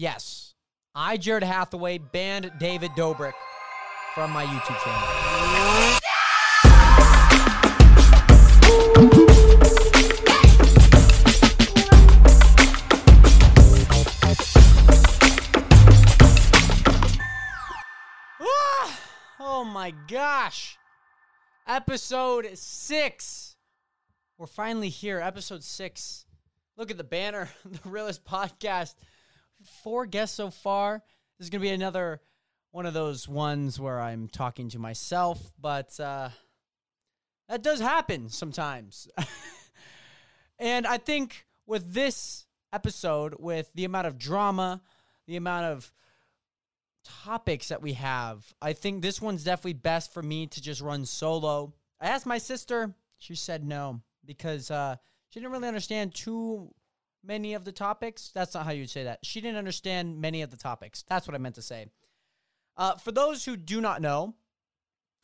Yes, I, Jared Hathaway, banned David Dobrik from my YouTube channel. Ah, oh my gosh. Episode six. We're finally here. Episode six. Look at the banner, the realest podcast. Four guests so far. This is going to be another one of those ones where I'm talking to myself, but uh, that does happen sometimes. and I think with this episode, with the amount of drama, the amount of topics that we have, I think this one's definitely best for me to just run solo. I asked my sister, she said no because uh, she didn't really understand too many of the topics. That's not how you'd say that. She didn't understand many of the topics. That's what I meant to say. Uh, for those who do not know,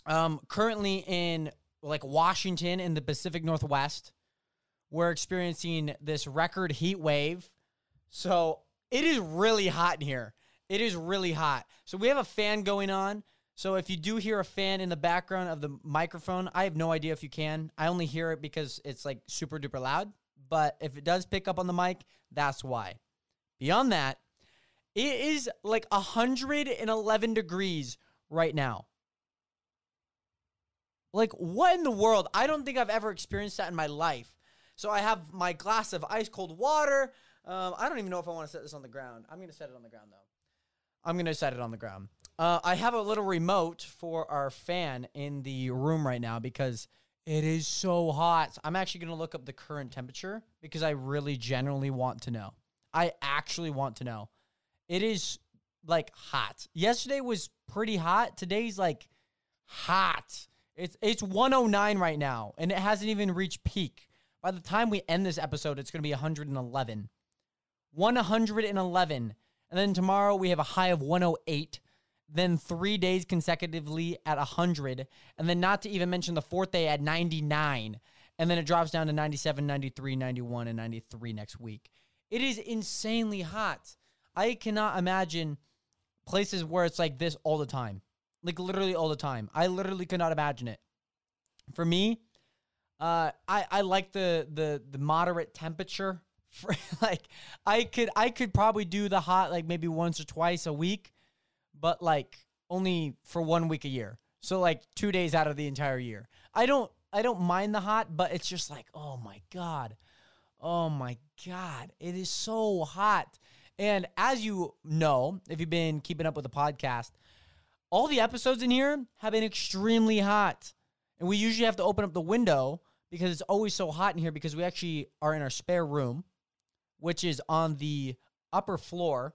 um, currently in like Washington in the Pacific Northwest, we're experiencing this record heat wave. So it is really hot in here. It is really hot. So we have a fan going on. So if you do hear a fan in the background of the microphone, I have no idea if you can. I only hear it because it's like super duper loud. But if it does pick up on the mic, that's why. Beyond that, it is like 111 degrees right now. Like, what in the world? I don't think I've ever experienced that in my life. So I have my glass of ice cold water. Um, I don't even know if I want to set this on the ground. I'm going to set it on the ground, though. I'm going to set it on the ground. Uh, I have a little remote for our fan in the room right now because it is so hot. I'm actually going to look up the current temperature because I really generally want to know. I actually want to know. It is like hot. Yesterday was pretty hot. Today's like hot. It's it's 109 right now and it hasn't even reached peak. By the time we end this episode, it's going to be 111. 111. And then tomorrow we have a high of 108 then three days consecutively at 100, and then not to even mention the fourth day at 99, and then it drops down to 97, 93, 91, and 93 next week. It is insanely hot. I cannot imagine places where it's like this all the time, like literally all the time. I literally could not imagine it. For me, uh, I I like the the the moderate temperature. For like I could I could probably do the hot like maybe once or twice a week but like only for one week a year. So like two days out of the entire year. I don't I don't mind the hot, but it's just like, oh my God. Oh my God. It is so hot. And as you know, if you've been keeping up with the podcast, all the episodes in here have been extremely hot. And we usually have to open up the window because it's always so hot in here because we actually are in our spare room, which is on the upper floor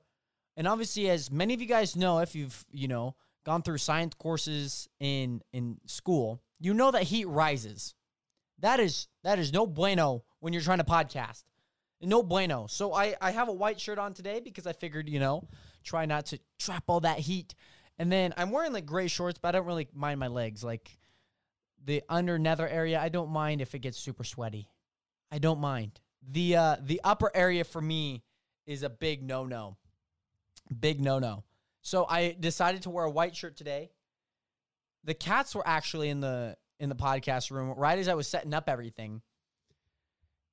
and obviously, as many of you guys know, if you've, you know, gone through science courses in in school, you know that heat rises. That is that is no bueno when you're trying to podcast. No bueno. So I I have a white shirt on today because I figured, you know, try not to trap all that heat. And then I'm wearing like gray shorts, but I don't really mind my legs. Like the under nether area, I don't mind if it gets super sweaty. I don't mind. The uh the upper area for me is a big no-no. Big no no. So I decided to wear a white shirt today. The cats were actually in the in the podcast room right as I was setting up everything.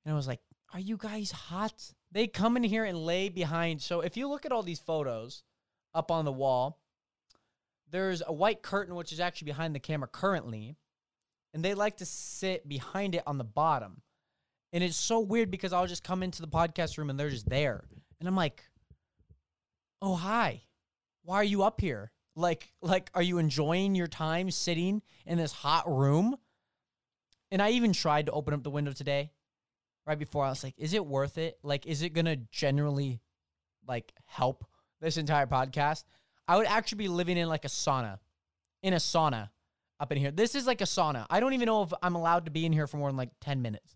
And I was like, "Are you guys hot?" They come in here and lay behind. So if you look at all these photos up on the wall, there's a white curtain which is actually behind the camera currently, and they like to sit behind it on the bottom. And it's so weird because I'll just come into the podcast room and they're just there. And I'm like, oh hi. Why are you up here? Like like are you enjoying your time sitting in this hot room? And i even tried to open up the window today right before i was like is it worth it? Like is it gonna generally like help this entire podcast? I would actually be living in like a sauna in a sauna up in here. This is like a sauna. I don't even know if i'm allowed to be in here for more than like 10 minutes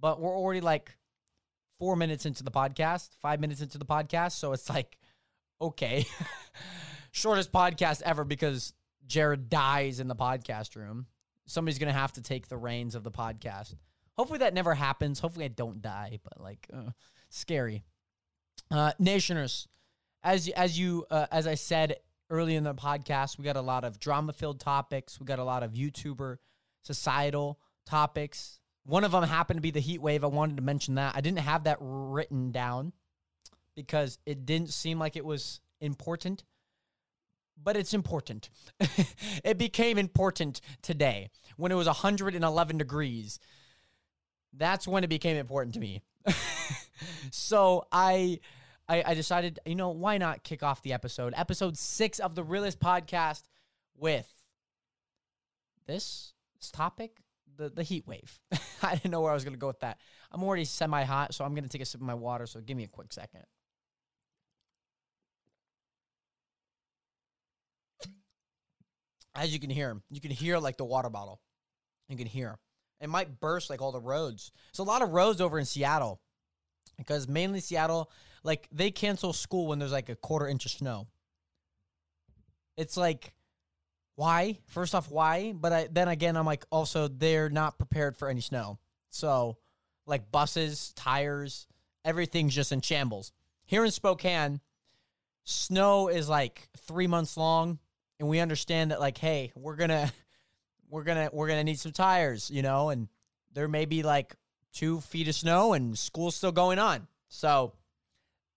but we're already like four minutes into the podcast five minutes into the podcast so it's like okay. Shortest podcast ever because Jared dies in the podcast room. Somebody's going to have to take the reins of the podcast. Hopefully that never happens. Hopefully I don't die, but like, uh, scary. Uh, Nationers, as as you uh, as I said early in the podcast, we got a lot of drama filled topics. We got a lot of YouTuber societal topics. One of them happened to be the heat wave. I wanted to mention that. I didn't have that written down because it didn't seem like it was important, but it's important. it became important today when it was 111 degrees. That's when it became important to me. so I, I, I decided, you know, why not kick off the episode, episode six of the Realest Podcast, with this, this topic, the the heat wave. I didn't know where I was gonna go with that. I'm already semi hot, so I'm gonna take a sip of my water. So give me a quick second. As you can hear, you can hear like the water bottle. You can hear it might burst like all the roads. It's a lot of roads over in Seattle because mainly Seattle, like they cancel school when there's like a quarter inch of snow. It's like, why? First off, why? But I, then again, I'm like, also they're not prepared for any snow. So, like buses, tires, everything's just in shambles. Here in Spokane, snow is like three months long, and we understand that like, hey, we're gonna we're gonna we're gonna need some tires, you know, and there may be like two feet of snow and school's still going on. So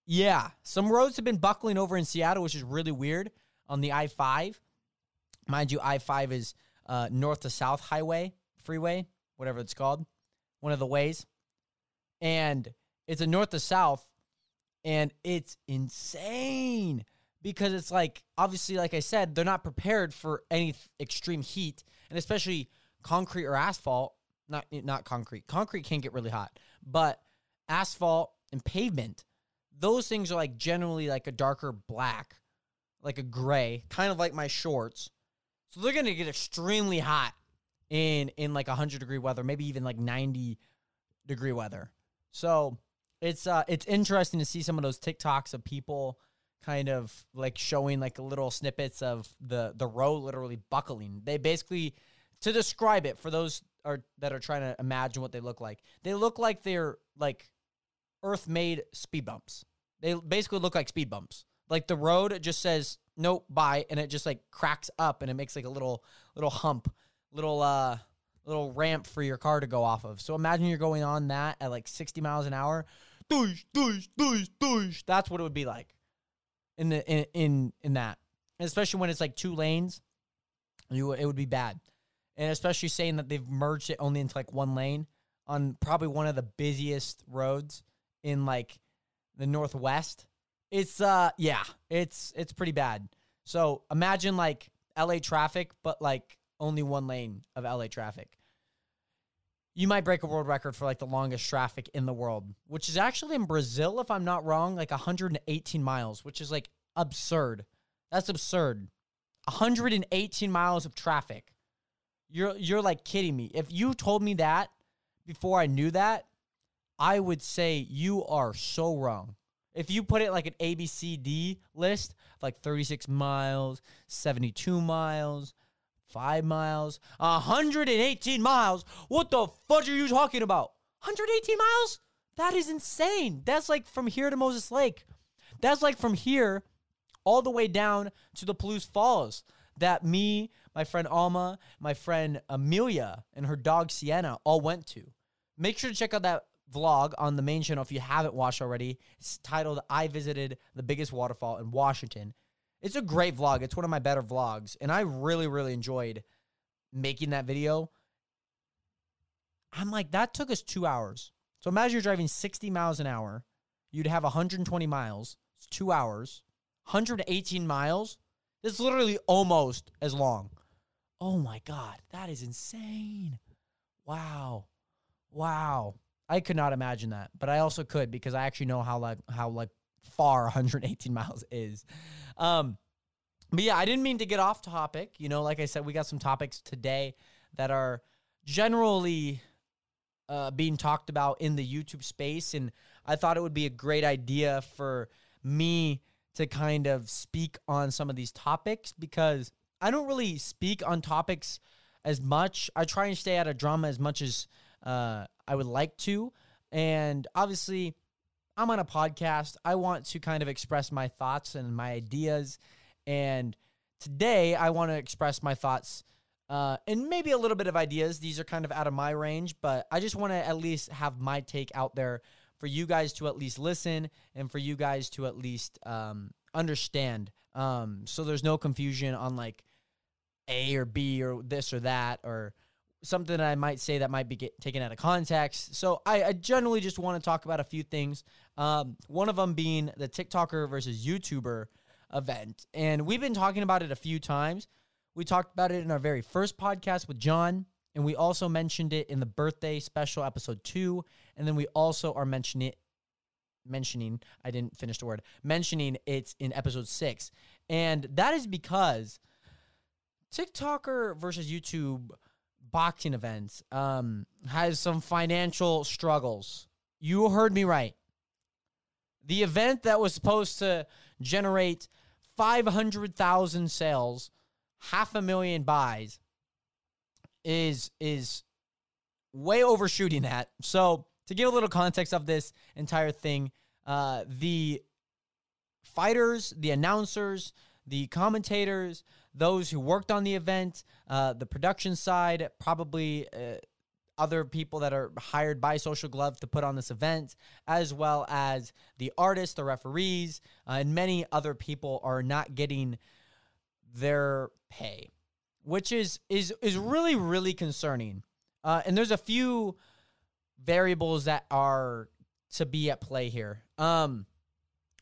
yeah, some roads have been buckling over in Seattle, which is really weird on the I five. Mind you, I five is uh, north to south highway, freeway, whatever it's called, one of the ways, and it's a north to south, and it's insane because it's like obviously like i said they're not prepared for any th- extreme heat and especially concrete or asphalt not not concrete. Concrete can get really hot but asphalt and pavement those things are like generally like a darker black like a gray kind of like my shorts. So they're going to get extremely hot in in like 100 degree weather maybe even like 90 degree weather. So it's uh it's interesting to see some of those tiktoks of people kind of like showing like little snippets of the the row literally buckling. They basically to describe it for those are that are trying to imagine what they look like. They look like they're like earth made speed bumps. They basically look like speed bumps. Like the road just says nope, bye and it just like cracks up and it makes like a little little hump, little uh little ramp for your car to go off of. So imagine you're going on that at like 60 miles an hour. Doosh, doosh, doosh, doosh. That's what it would be like in the in in, in that, and especially when it's like two lanes, you it would be bad, and especially saying that they've merged it only into like one lane on probably one of the busiest roads in like the northwest. It's uh yeah, it's it's pretty bad. So imagine like LA traffic, but like only one lane of LA traffic. You might break a world record for like the longest traffic in the world, which is actually in Brazil, if I'm not wrong, like 118 miles, which is like absurd. That's absurd. 118 miles of traffic. You're you're like kidding me. If you told me that before I knew that, I would say you are so wrong. If you put it like an ABCD list, like 36 miles, 72 miles, 5 miles, 118 miles, what the fudge are you talking about? 118 miles? That is insane. That's like from here to Moses Lake. That's like from here all the way down to the Palouse Falls that me, my friend Alma, my friend Amelia, and her dog Sienna all went to. Make sure to check out that vlog on the main channel if you haven't watched already. It's titled I Visited the Biggest Waterfall in Washington. It's a great vlog. It's one of my better vlogs. And I really, really enjoyed making that video. I'm like, that took us two hours. So imagine you're driving 60 miles an hour. You'd have 120 miles. It's two hours. 118 miles. It's literally almost as long. Oh my God, that is insane. Wow. Wow. I could not imagine that, but I also could because I actually know how like how like far 118 miles is. Um but yeah, I didn't mean to get off topic. You know, like I said, we got some topics today that are generally uh, being talked about in the YouTube space, and I thought it would be a great idea for me to kind of speak on some of these topics because I don't really speak on topics as much. I try and stay out of drama as much as uh, I would like to. And obviously, I'm on a podcast. I want to kind of express my thoughts and my ideas. And today I want to express my thoughts uh, and maybe a little bit of ideas. These are kind of out of my range, but I just want to at least have my take out there for you guys to at least listen and for you guys to at least um, understand. Um, so there's no confusion on like A or B or this or that or something that I might say that might be get, taken out of context. So I, I generally just want to talk about a few things. Um, one of them being the TikToker versus YouTuber event, and we've been talking about it a few times. We talked about it in our very first podcast with John, and we also mentioned it in the birthday special episode two, and then we also are mentioning it. Mentioning, I didn't finish the word. Mentioning it's in episode six, and that is because TikToker versus YouTube boxing events um, has some financial struggles. You heard me right. The event that was supposed to generate 500,000 sales, half a million buys is is way overshooting that. So, to give a little context of this entire thing, uh, the fighters, the announcers, the commentators, those who worked on the event, uh, the production side, probably uh, other people that are hired by Social Glove to put on this event, as well as the artists, the referees, uh, and many other people are not getting their pay, which is is is really really concerning. Uh, and there's a few variables that are to be at play here. Um,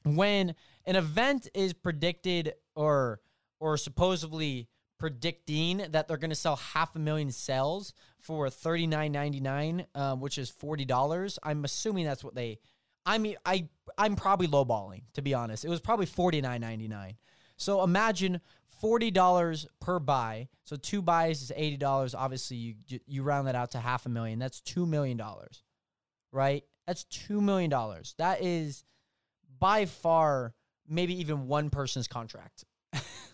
when an event is predicted or or supposedly predicting that they're going to sell half a million cells for thirty nine ninety nine, um, which is forty dollars. I'm assuming that's what they. I mean, I I'm probably lowballing to be honest. It was probably forty nine ninety nine. So imagine forty dollars per buy. So two buys is eighty dollars. Obviously, you you round that out to half a million. That's two million dollars, right? That's two million dollars. That is by far maybe even one person's contract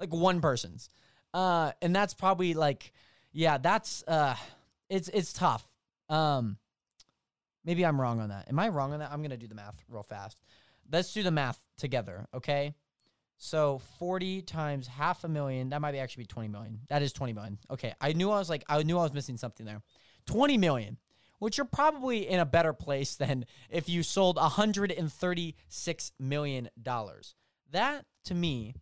like one person's. Uh, and that's probably like, yeah, that's uh, it's it's tough. Um, maybe I'm wrong on that. Am I wrong on that? I'm gonna do the math real fast. Let's do the math together, okay? So 40 times half a million, that might be actually be 20 million. That is 20 million. Okay, I knew I was like, I knew I was missing something there. 20 million, which you're probably in a better place than if you sold 136 million dollars. That to me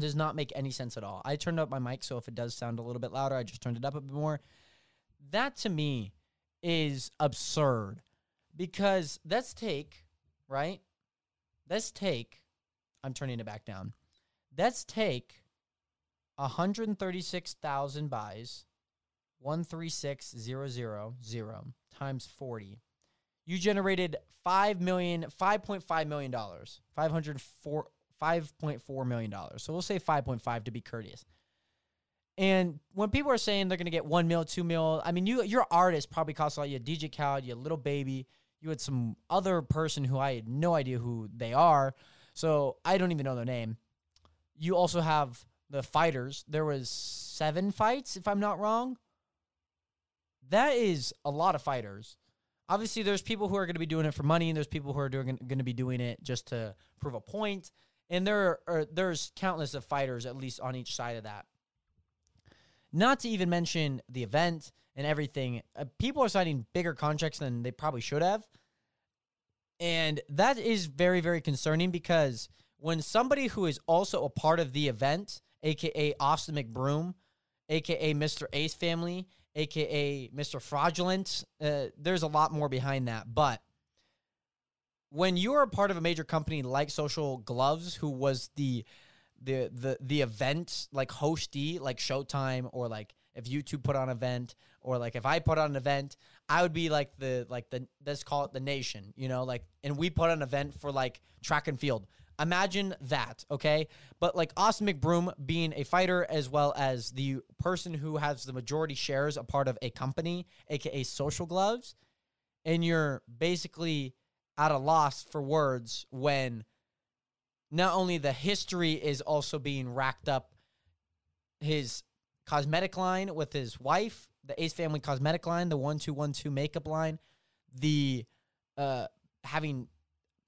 does not make any sense at all. I turned up my mic, so if it does sound a little bit louder, I just turned it up a bit more. That to me is absurd because let's take, right? Let's take, I'm turning it back down. Let's take 136,000 buys, 136000 times 40. You generated 5 million, 5.5 million dollars, 504 $5.4 million. So we'll say 5.5 to be courteous. And when people are saying they're going to get one mil, two mil, I mean, you your artist probably costs a lot. You had DJ Khaled, you had Lil Baby, you had some other person who I had no idea who they are. So I don't even know their name. You also have the fighters. There was seven fights, if I'm not wrong. That is a lot of fighters. Obviously, there's people who are going to be doing it for money, and there's people who are doing going to be doing it just to prove a point and there are there's countless of fighters at least on each side of that. Not to even mention the event and everything. Uh, people are signing bigger contracts than they probably should have. And that is very, very concerning because when somebody who is also a part of the event, aka Austin McBroom, aka Mr. Ace Family, aka Mr. Fraudulent, uh, there's a lot more behind that. But when you're a part of a major company like Social Gloves, who was the the the the event like hostee, like Showtime, or like if YouTube put on an event, or like if I put on an event, I would be like the like the let's call it the nation, you know, like and we put on an event for like track and field. Imagine that, okay? But like Austin McBroom being a fighter as well as the person who has the majority shares a part of a company, aka Social Gloves, and you're basically at a loss for words when not only the history is also being racked up his cosmetic line with his wife, the Ace Family cosmetic line, the 1212 makeup line, the uh, having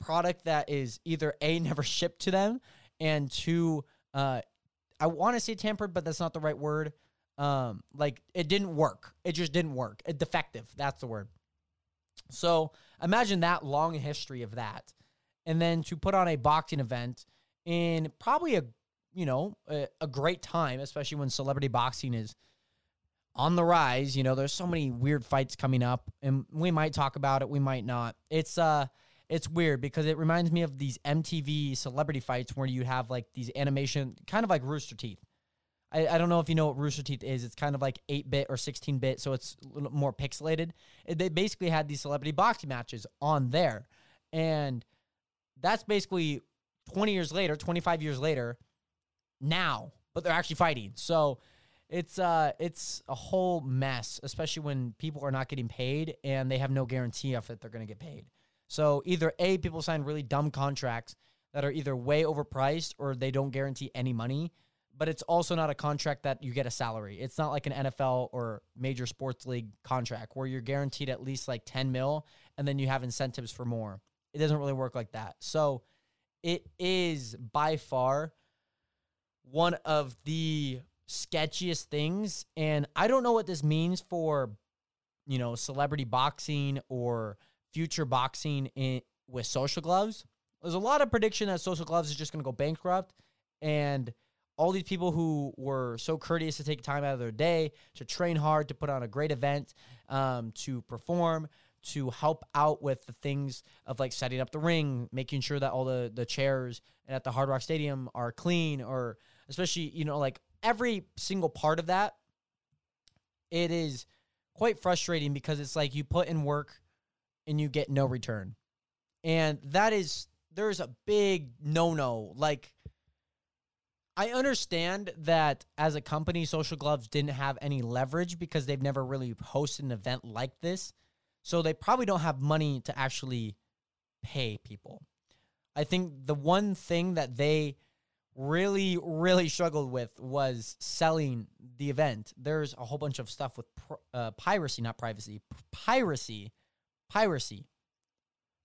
product that is either a never shipped to them and two uh I want to say tampered but that's not the right word. Um like it didn't work. It just didn't work. It defective. That's the word. So imagine that long history of that. And then to put on a boxing event in probably a you know a, a great time especially when celebrity boxing is on the rise. You know there's so many weird fights coming up and we might talk about it we might not. It's uh it's weird because it reminds me of these MTV celebrity fights where you have like these animation, kind of like Rooster Teeth. I, I don't know if you know what Rooster Teeth is. It's kind of like 8 bit or 16 bit, so it's a little more pixelated. They basically had these celebrity boxing matches on there. And that's basically 20 years later, 25 years later, now, but they're actually fighting. So it's uh it's a whole mess, especially when people are not getting paid and they have no guarantee of that they're going to get paid. So either A, people sign really dumb contracts that are either way overpriced or they don't guarantee any money, but it's also not a contract that you get a salary. It's not like an NFL or major sports league contract where you're guaranteed at least like 10 mil and then you have incentives for more. It doesn't really work like that. So it is by far one of the sketchiest things. And I don't know what this means for, you know, celebrity boxing or future boxing in with social gloves. There's a lot of prediction that social gloves is just going to go bankrupt and all these people who were so courteous to take time out of their day to train hard to put on a great event um, to perform to help out with the things of like setting up the ring making sure that all the the chairs at the hard rock stadium are clean or especially you know like every single part of that it is quite frustrating because it's like you put in work and you get no return. And that is there's a big no-no. Like I understand that as a company Social Gloves didn't have any leverage because they've never really hosted an event like this. So they probably don't have money to actually pay people. I think the one thing that they really really struggled with was selling the event. There's a whole bunch of stuff with uh, piracy, not privacy, piracy piracy.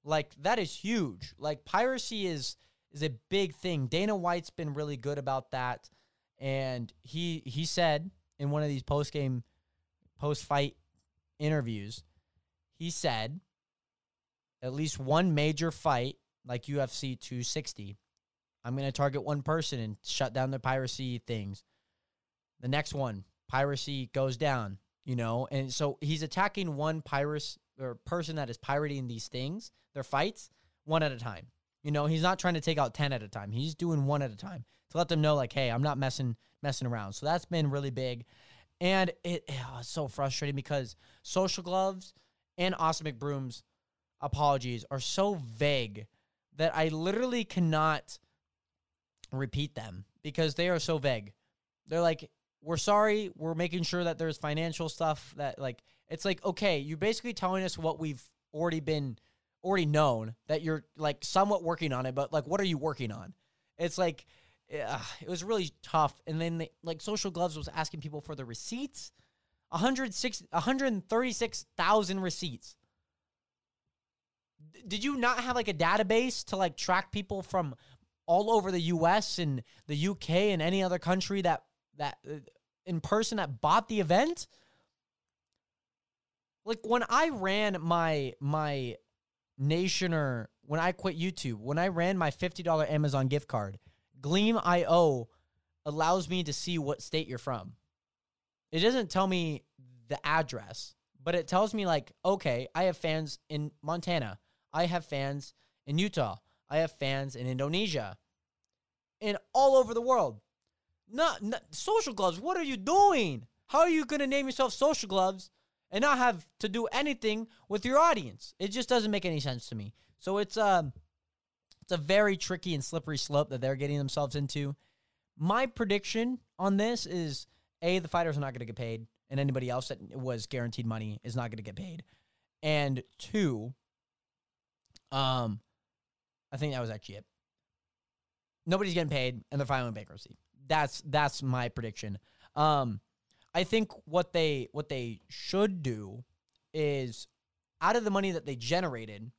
Like that is huge. Like piracy is is a big thing. Dana White's been really good about that and he he said in one of these post game post fight interviews, he said at least one major fight like UFC 260, I'm going to target one person and shut down the piracy things. The next one, piracy goes down, you know, and so he's attacking one piracy or person that is pirating these things, their fights, one at a time. You know, he's not trying to take out 10 at a time. He's doing one at a time to let them know like, "Hey, I'm not messing messing around." So that's been really big. And it oh, it's so frustrating because Social Gloves and Austin McBroom's apologies are so vague that I literally cannot repeat them because they are so vague. They're like, "We're sorry. We're making sure that there's financial stuff that like it's like, okay, you're basically telling us what we've already been already known that you're like somewhat working on it, but like what are you working on? It's like uh, it was really tough. And then they, like Social Gloves was asking people for the receipts. 106 136,000 receipts. Did you not have like a database to like track people from all over the US and the UK and any other country that that uh, in person that bought the event? like when I ran my my Nationer when I quit YouTube, when I ran my $50 Amazon gift card, Gleam.io allows me to see what state you're from. It doesn't tell me the address, but it tells me like, okay, I have fans in Montana. I have fans in Utah. I have fans in Indonesia. And all over the world. Not, not social gloves. What are you doing? How are you going to name yourself social gloves and not have to do anything with your audience. It just doesn't make any sense to me. So it's um it's a very tricky and slippery slope that they're getting themselves into. My prediction on this is a the fighters are not going to get paid, and anybody else that was guaranteed money is not going to get paid. And two, um, I think that was actually it. Nobody's getting paid, and they're filing bankruptcy. That's that's my prediction. Um, I think what they what they should do is out of the money that they generated,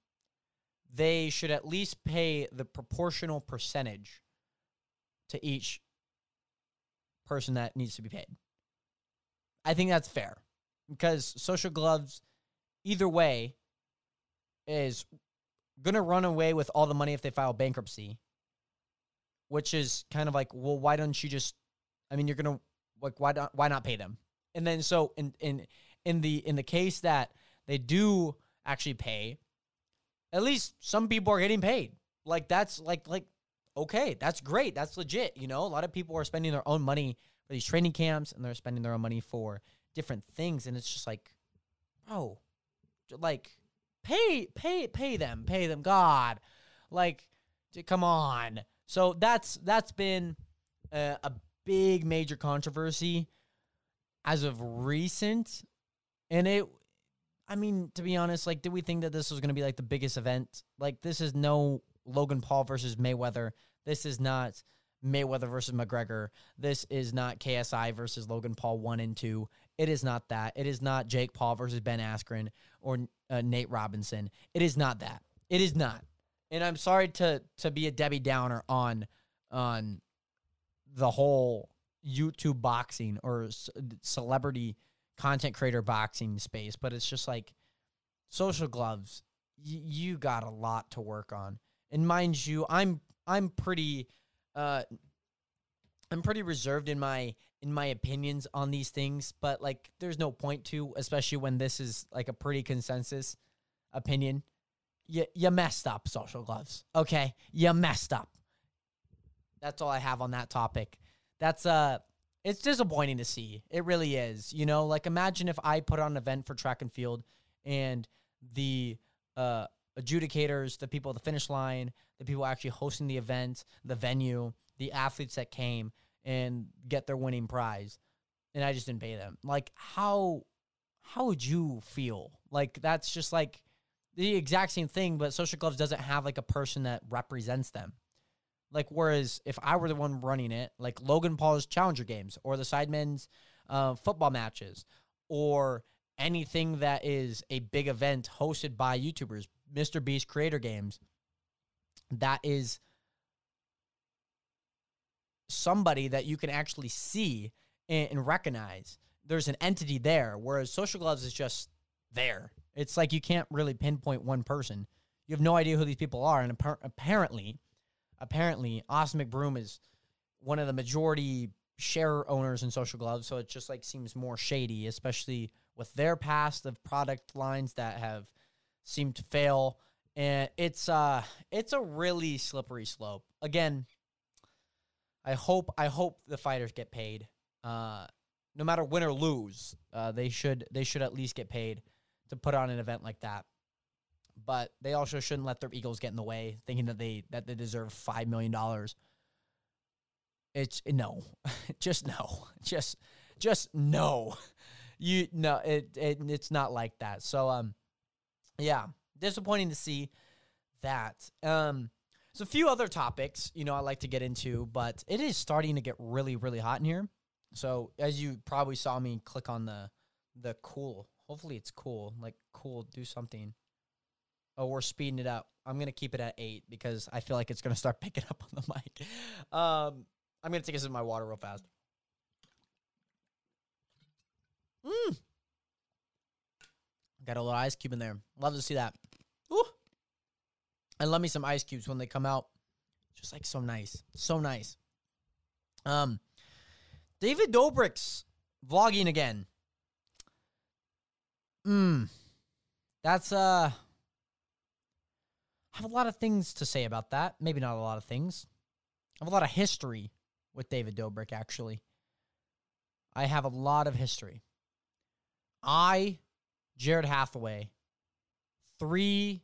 they should at least pay the proportional percentage to each person that needs to be paid. I think that's fair because social gloves, either way, is going to run away with all the money if they file bankruptcy, which is kind of like, well, why don't you just, I mean, you're going to, like, why not, why not pay them? And then so in, in, in the, in the case that they do actually pay, at least some people are getting paid. Like that's like, like, okay, that's great. That's legit. You know, a lot of people are spending their own money for these training camps and they're spending their own money for different things. And it's just like, oh, like pay, pay, pay them, pay them. God, like, come on. So that's, that's been a, a big major controversy as of recent. And it, I mean, to be honest, like, did we think that this was going to be like the biggest event? Like, this is no Logan Paul versus Mayweather. This is not Mayweather versus McGregor. This is not KSI versus Logan Paul 1 and 2. It is not that. It is not Jake Paul versus Ben Askren or uh, Nate Robinson. It is not that. It is not. And I'm sorry to to be a Debbie Downer on on the whole YouTube boxing or celebrity content creator boxing space, but it's just like social gloves. Y- you got a lot to work on. And mind you, I'm I'm pretty uh I'm pretty reserved in my in my opinions on these things, but like there's no point to, especially when this is like a pretty consensus opinion. You you messed up, social gloves. Okay? You messed up. That's all I have on that topic. That's uh it's disappointing to see. It really is. You know, like imagine if I put on an event for track and field and the uh adjudicators, the people at the finish line, the people actually hosting the event, the venue, the athletes that came and get their winning prize, and I just didn't pay them. Like how how would you feel? Like that's just like the exact same thing, but Social Gloves doesn't have like a person that represents them. Like whereas if I were the one running it, like Logan Paul's Challenger Games or the Sidemen's uh, football matches or anything that is a big event hosted by YouTubers, Mr. Beast Creator Games, that is somebody that you can actually see and, and recognize. There's an entity there, whereas Social Gloves is just there. It's like you can't really pinpoint one person. You have no idea who these people are, and appar- apparently, apparently, Austin McBroom is one of the majority share owners in Social Gloves, so it just like seems more shady, especially with their past of product lines that have seemed to fail. And it's uh it's a really slippery slope. Again, I hope I hope the fighters get paid. Uh no matter win or lose, uh, they should they should at least get paid to put on an event like that. But they also shouldn't let their egos get in the way, thinking that they that they deserve five million dollars. It's no, just no, just just no. You no, it, it it's not like that. So um, yeah, disappointing to see that. Um, so a few other topics, you know, I like to get into, but it is starting to get really really hot in here. So as you probably saw me click on the the cool. Hopefully it's cool. Like cool, do something. Oh, we're speeding it up. I'm gonna keep it at eight because I feel like it's gonna start picking up on the mic. Um, I'm gonna take a sip of my water real fast. Mmm. Got a little ice cube in there. Love to see that. Ooh. And love me some ice cubes when they come out. Just like so nice. So nice. Um David Dobrik's vlogging again. Mm. That's uh I have a lot of things to say about that. Maybe not a lot of things. I have a lot of history with David Dobrik, actually. I have a lot of history. I, Jared Hathaway, three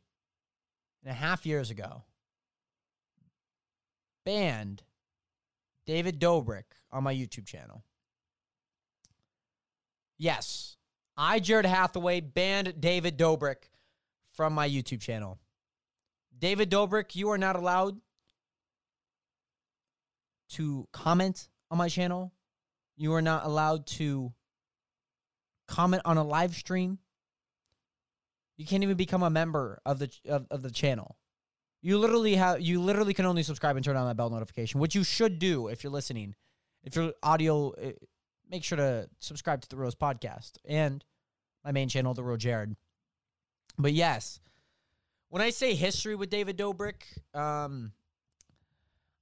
and a half years ago, banned David Dobrik on my YouTube channel. Yes, I, Jared Hathaway, banned David Dobrik from my YouTube channel. David Dobrik, you are not allowed to comment on my channel. You are not allowed to comment on a live stream. You can't even become a member of the of, of the channel. You literally have you literally can only subscribe and turn on that bell notification, which you should do if you're listening. If you're audio, uh, make sure to subscribe to the Rose Podcast and my main channel, The Real Jared. But yes, when I say history with David Dobrik, um,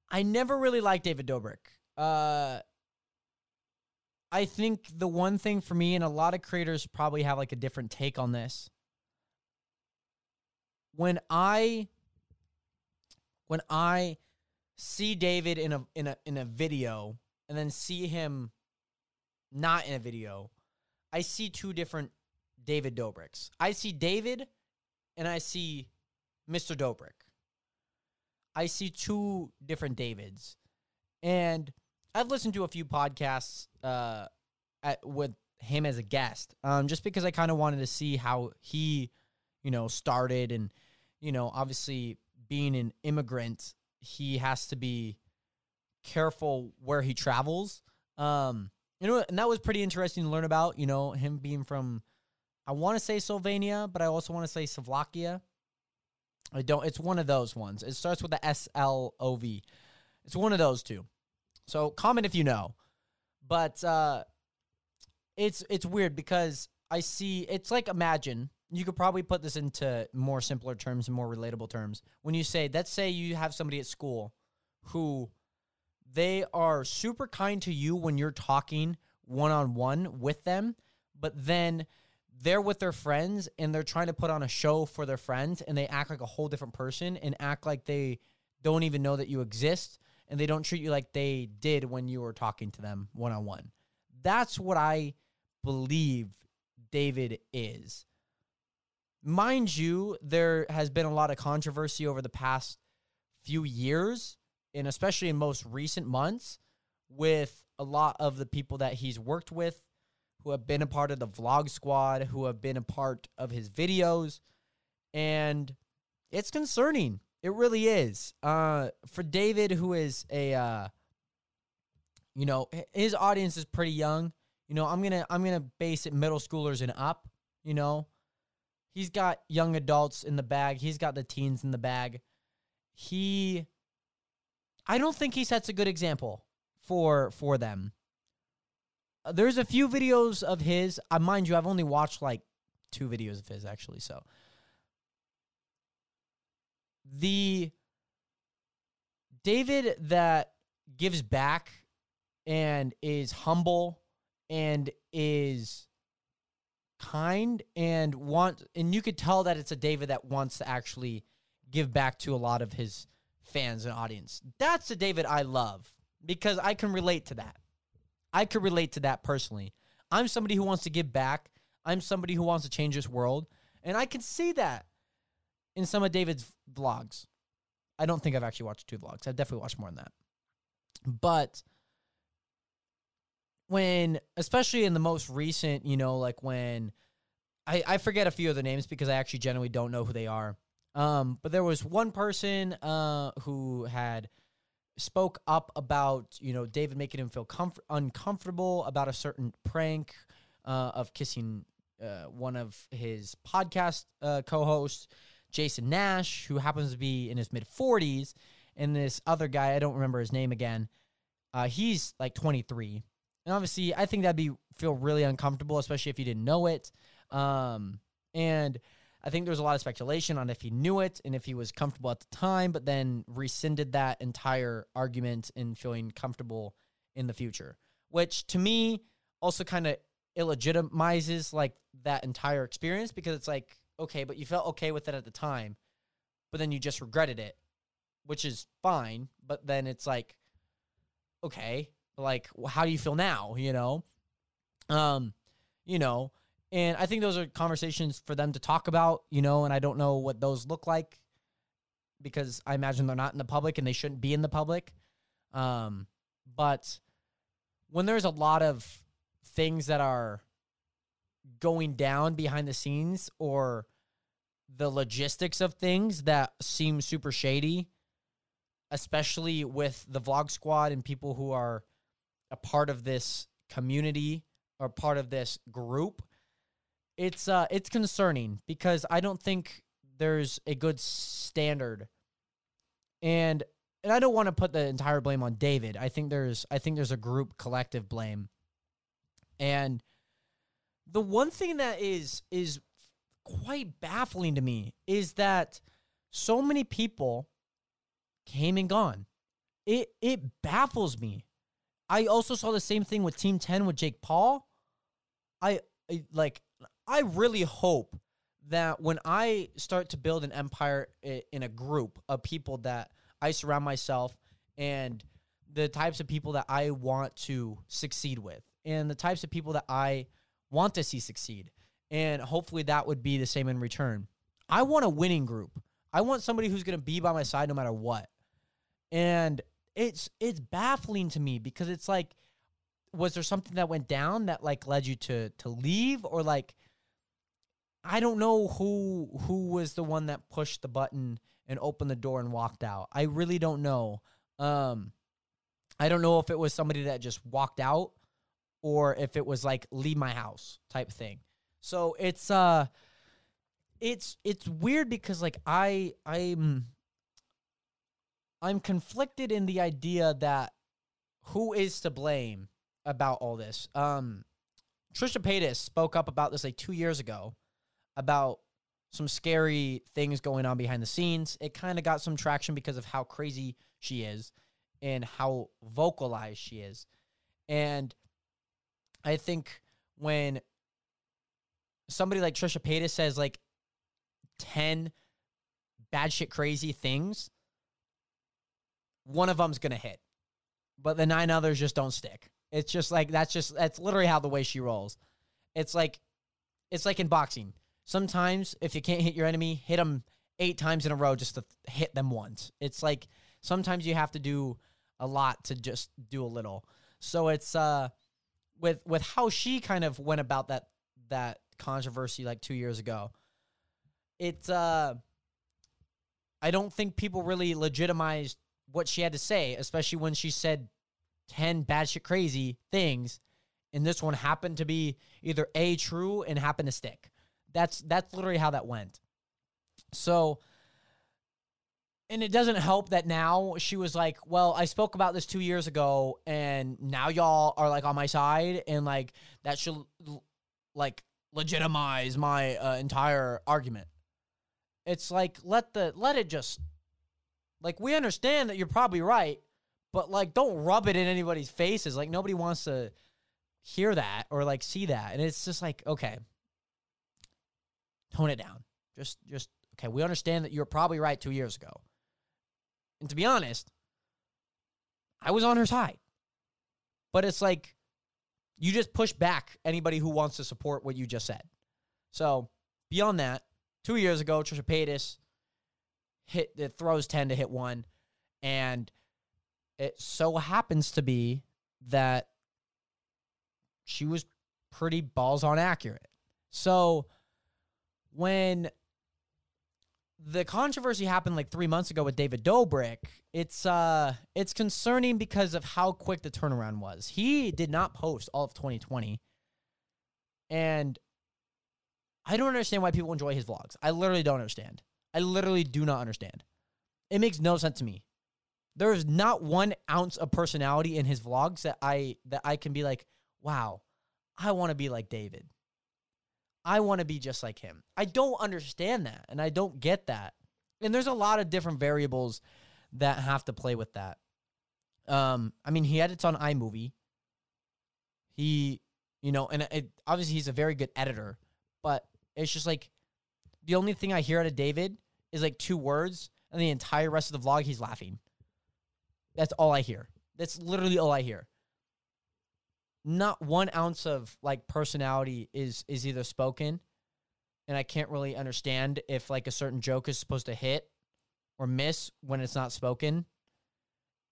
I never really liked David Dobrik. Uh, I think the one thing for me, and a lot of creators probably have like a different take on this. When I when I see David in a in a in a video and then see him not in a video, I see two different David Dobrik's. I see David and I see Mr. Dobrik. I see two different Davids. And I've listened to a few podcasts uh, at, with him as a guest, um, just because I kind of wanted to see how he, you know, started, and you know, obviously being an immigrant, he has to be careful where he travels. Um, you know, and that was pretty interesting to learn about. You know, him being from, I want to say Slovenia, but I also want to say Slovakia. I don't. It's one of those ones. It starts with the S L O V. It's one of those two. So comment if you know. But uh, it's it's weird because I see it's like imagine you could probably put this into more simpler terms and more relatable terms. When you say, let's say you have somebody at school who they are super kind to you when you're talking one on one with them, but then they're with their friends and they're trying to put on a show for their friends and they act like a whole different person and act like they don't even know that you exist and they don't treat you like they did when you were talking to them one on one. That's what I believe David is. Mind you, there has been a lot of controversy over the past few years, and especially in most recent months, with a lot of the people that he's worked with who have been a part of the vlog squad, who have been a part of his videos. And it's concerning. It really is. Uh, for David, who is a, uh, you know, his audience is pretty young. You know, I'm gonna I'm gonna base it middle schoolers and up. You know, he's got young adults in the bag. He's got the teens in the bag. He, I don't think he sets a good example for for them. There's a few videos of his. Uh, mind you, I've only watched like two videos of his actually. So the David that gives back and is humble and is kind and want and you could tell that it's a David that wants to actually give back to a lot of his fans and audience. That's the David I love because I can relate to that. I could relate to that personally. I'm somebody who wants to give back. I'm somebody who wants to change this world, and I can see that in some of David's vlogs. I don't think I've actually watched two vlogs. I've definitely watched more than that. But when, especially in the most recent, you know, like when I, I forget a few of the names because I actually generally don't know who they are. Um, but there was one person uh, who had spoke up about you know David making him feel comf- uncomfortable about a certain prank uh, of kissing uh, one of his podcast uh, co-hosts Jason Nash, who happens to be in his mid 40s, and this other guy, I don't remember his name again. Uh, he's like 23, and obviously, I think that'd be feel really uncomfortable, especially if you didn't know it. Um, and I think there was a lot of speculation on if he knew it and if he was comfortable at the time, but then rescinded that entire argument in feeling comfortable in the future, which to me also kind of illegitimizes like that entire experience because it's like okay, but you felt okay with it at the time, but then you just regretted it, which is fine. But then it's like, okay, like, how do you feel now? You know, um, you know, and I think those are conversations for them to talk about, you know, and I don't know what those look like because I imagine they're not in the public and they shouldn't be in the public. Um, but when there's a lot of things that are going down behind the scenes or the logistics of things that seem super shady, especially with the vlog squad and people who are a part of this community or part of this group. It's uh it's concerning because I don't think there's a good standard And and I don't want to put the entire blame on David. I think there's I think there's a group collective blame. And the one thing that is is quite baffling to me is that so many people came and gone. It it baffles me. I also saw the same thing with Team 10 with Jake Paul. I, I like I really hope that when I start to build an empire in a group of people that I surround myself and the types of people that I want to succeed with and the types of people that I want to see succeed. And hopefully that would be the same in return. I want a winning group. I want somebody who's going to be by my side no matter what. And it's it's baffling to me because it's like was there something that went down that like led you to to leave or like I don't know who who was the one that pushed the button and opened the door and walked out. I really don't know. Um I don't know if it was somebody that just walked out or if it was like leave my house type thing. So it's uh it's it's weird because like I I'm I'm conflicted in the idea that who is to blame about all this. Um Trisha Paytas spoke up about this like 2 years ago about some scary things going on behind the scenes. It kind of got some traction because of how crazy she is and how vocalized she is. And I think when somebody like Trisha Paytas says like 10 bad shit crazy things, one of them's going to hit. But the nine others just don't stick. It's just like that's just that's literally how the way she rolls. It's like it's like in boxing. Sometimes if you can't hit your enemy, hit them 8 times in a row just to hit them once. It's like sometimes you have to do a lot to just do a little. So it's uh with with how she kind of went about that that controversy like 2 years ago. It's uh I don't think people really legitimized what she had to say, especially when she said 10 bad shit crazy things. And this one happened to be either A, true and happened to stick. That's that's literally how that went. So and it doesn't help that now she was like, "Well, I spoke about this 2 years ago and now y'all are like on my side and like that should like legitimize my uh, entire argument." It's like let the let it just like we understand that you're probably right, but like don't rub it in anybody's faces. Like nobody wants to hear that or like see that. And it's just like, okay. Tone it down. Just just okay, we understand that you're probably right 2 years ago. And to be honest, I was on her side. But it's like you just push back anybody who wants to support what you just said. So, beyond that, 2 years ago Trisha Paytas hit it throws 10 to hit one and it so happens to be that she was pretty balls on accurate. So when the controversy happened like 3 months ago with David Dobrik, it's uh it's concerning because of how quick the turnaround was. He did not post all of 2020 and I don't understand why people enjoy his vlogs. I literally don't understand. I literally do not understand. It makes no sense to me. There is not one ounce of personality in his vlogs that I that I can be like, wow, I want to be like David. I want to be just like him. I don't understand that, and I don't get that. And there's a lot of different variables that have to play with that. Um, I mean, he edits on iMovie. He, you know, and it, obviously he's a very good editor, but it's just like the only thing I hear out of David is like two words, and the entire rest of the vlog, he's laughing. That's all I hear. That's literally all I hear. Not one ounce of like personality is is either spoken, and I can't really understand if like a certain joke is supposed to hit or miss when it's not spoken.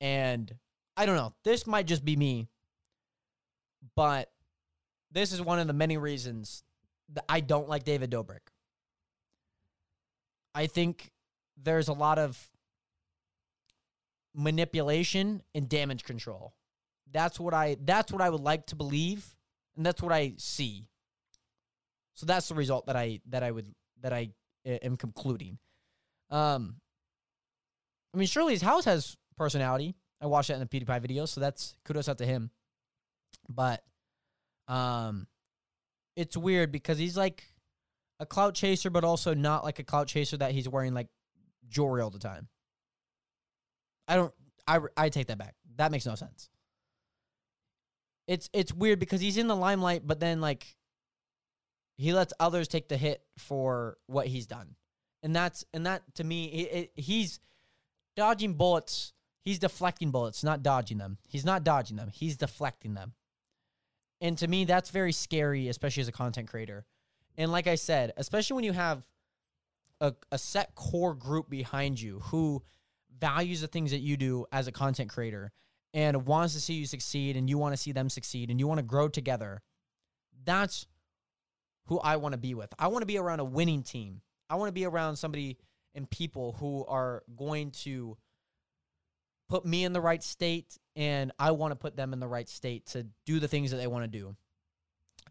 And I don't know. This might just be me, but this is one of the many reasons that I don't like David Dobrik. I think there's a lot of manipulation and damage control. That's what I that's what I would like to believe and that's what I see. So that's the result that I that I would that I am concluding. Um I mean, Shirley's house has personality. I watched that in the PewDiePie video, so that's kudos out to him. But um it's weird because he's like a clout chaser, but also not like a clout chaser that he's wearing like jewelry all the time. I don't I I take that back. That makes no sense. It's it's weird because he's in the limelight, but then like he lets others take the hit for what he's done, and that's and that to me, it, it, he's dodging bullets. He's deflecting bullets, not dodging them. He's not dodging them. He's deflecting them. And to me, that's very scary, especially as a content creator. And like I said, especially when you have a, a set core group behind you who values the things that you do as a content creator and wants to see you succeed and you want to see them succeed and you want to grow together. That's who I want to be with. I want to be around a winning team. I want to be around somebody and people who are going to put me in the right state and I want to put them in the right state to do the things that they want to do.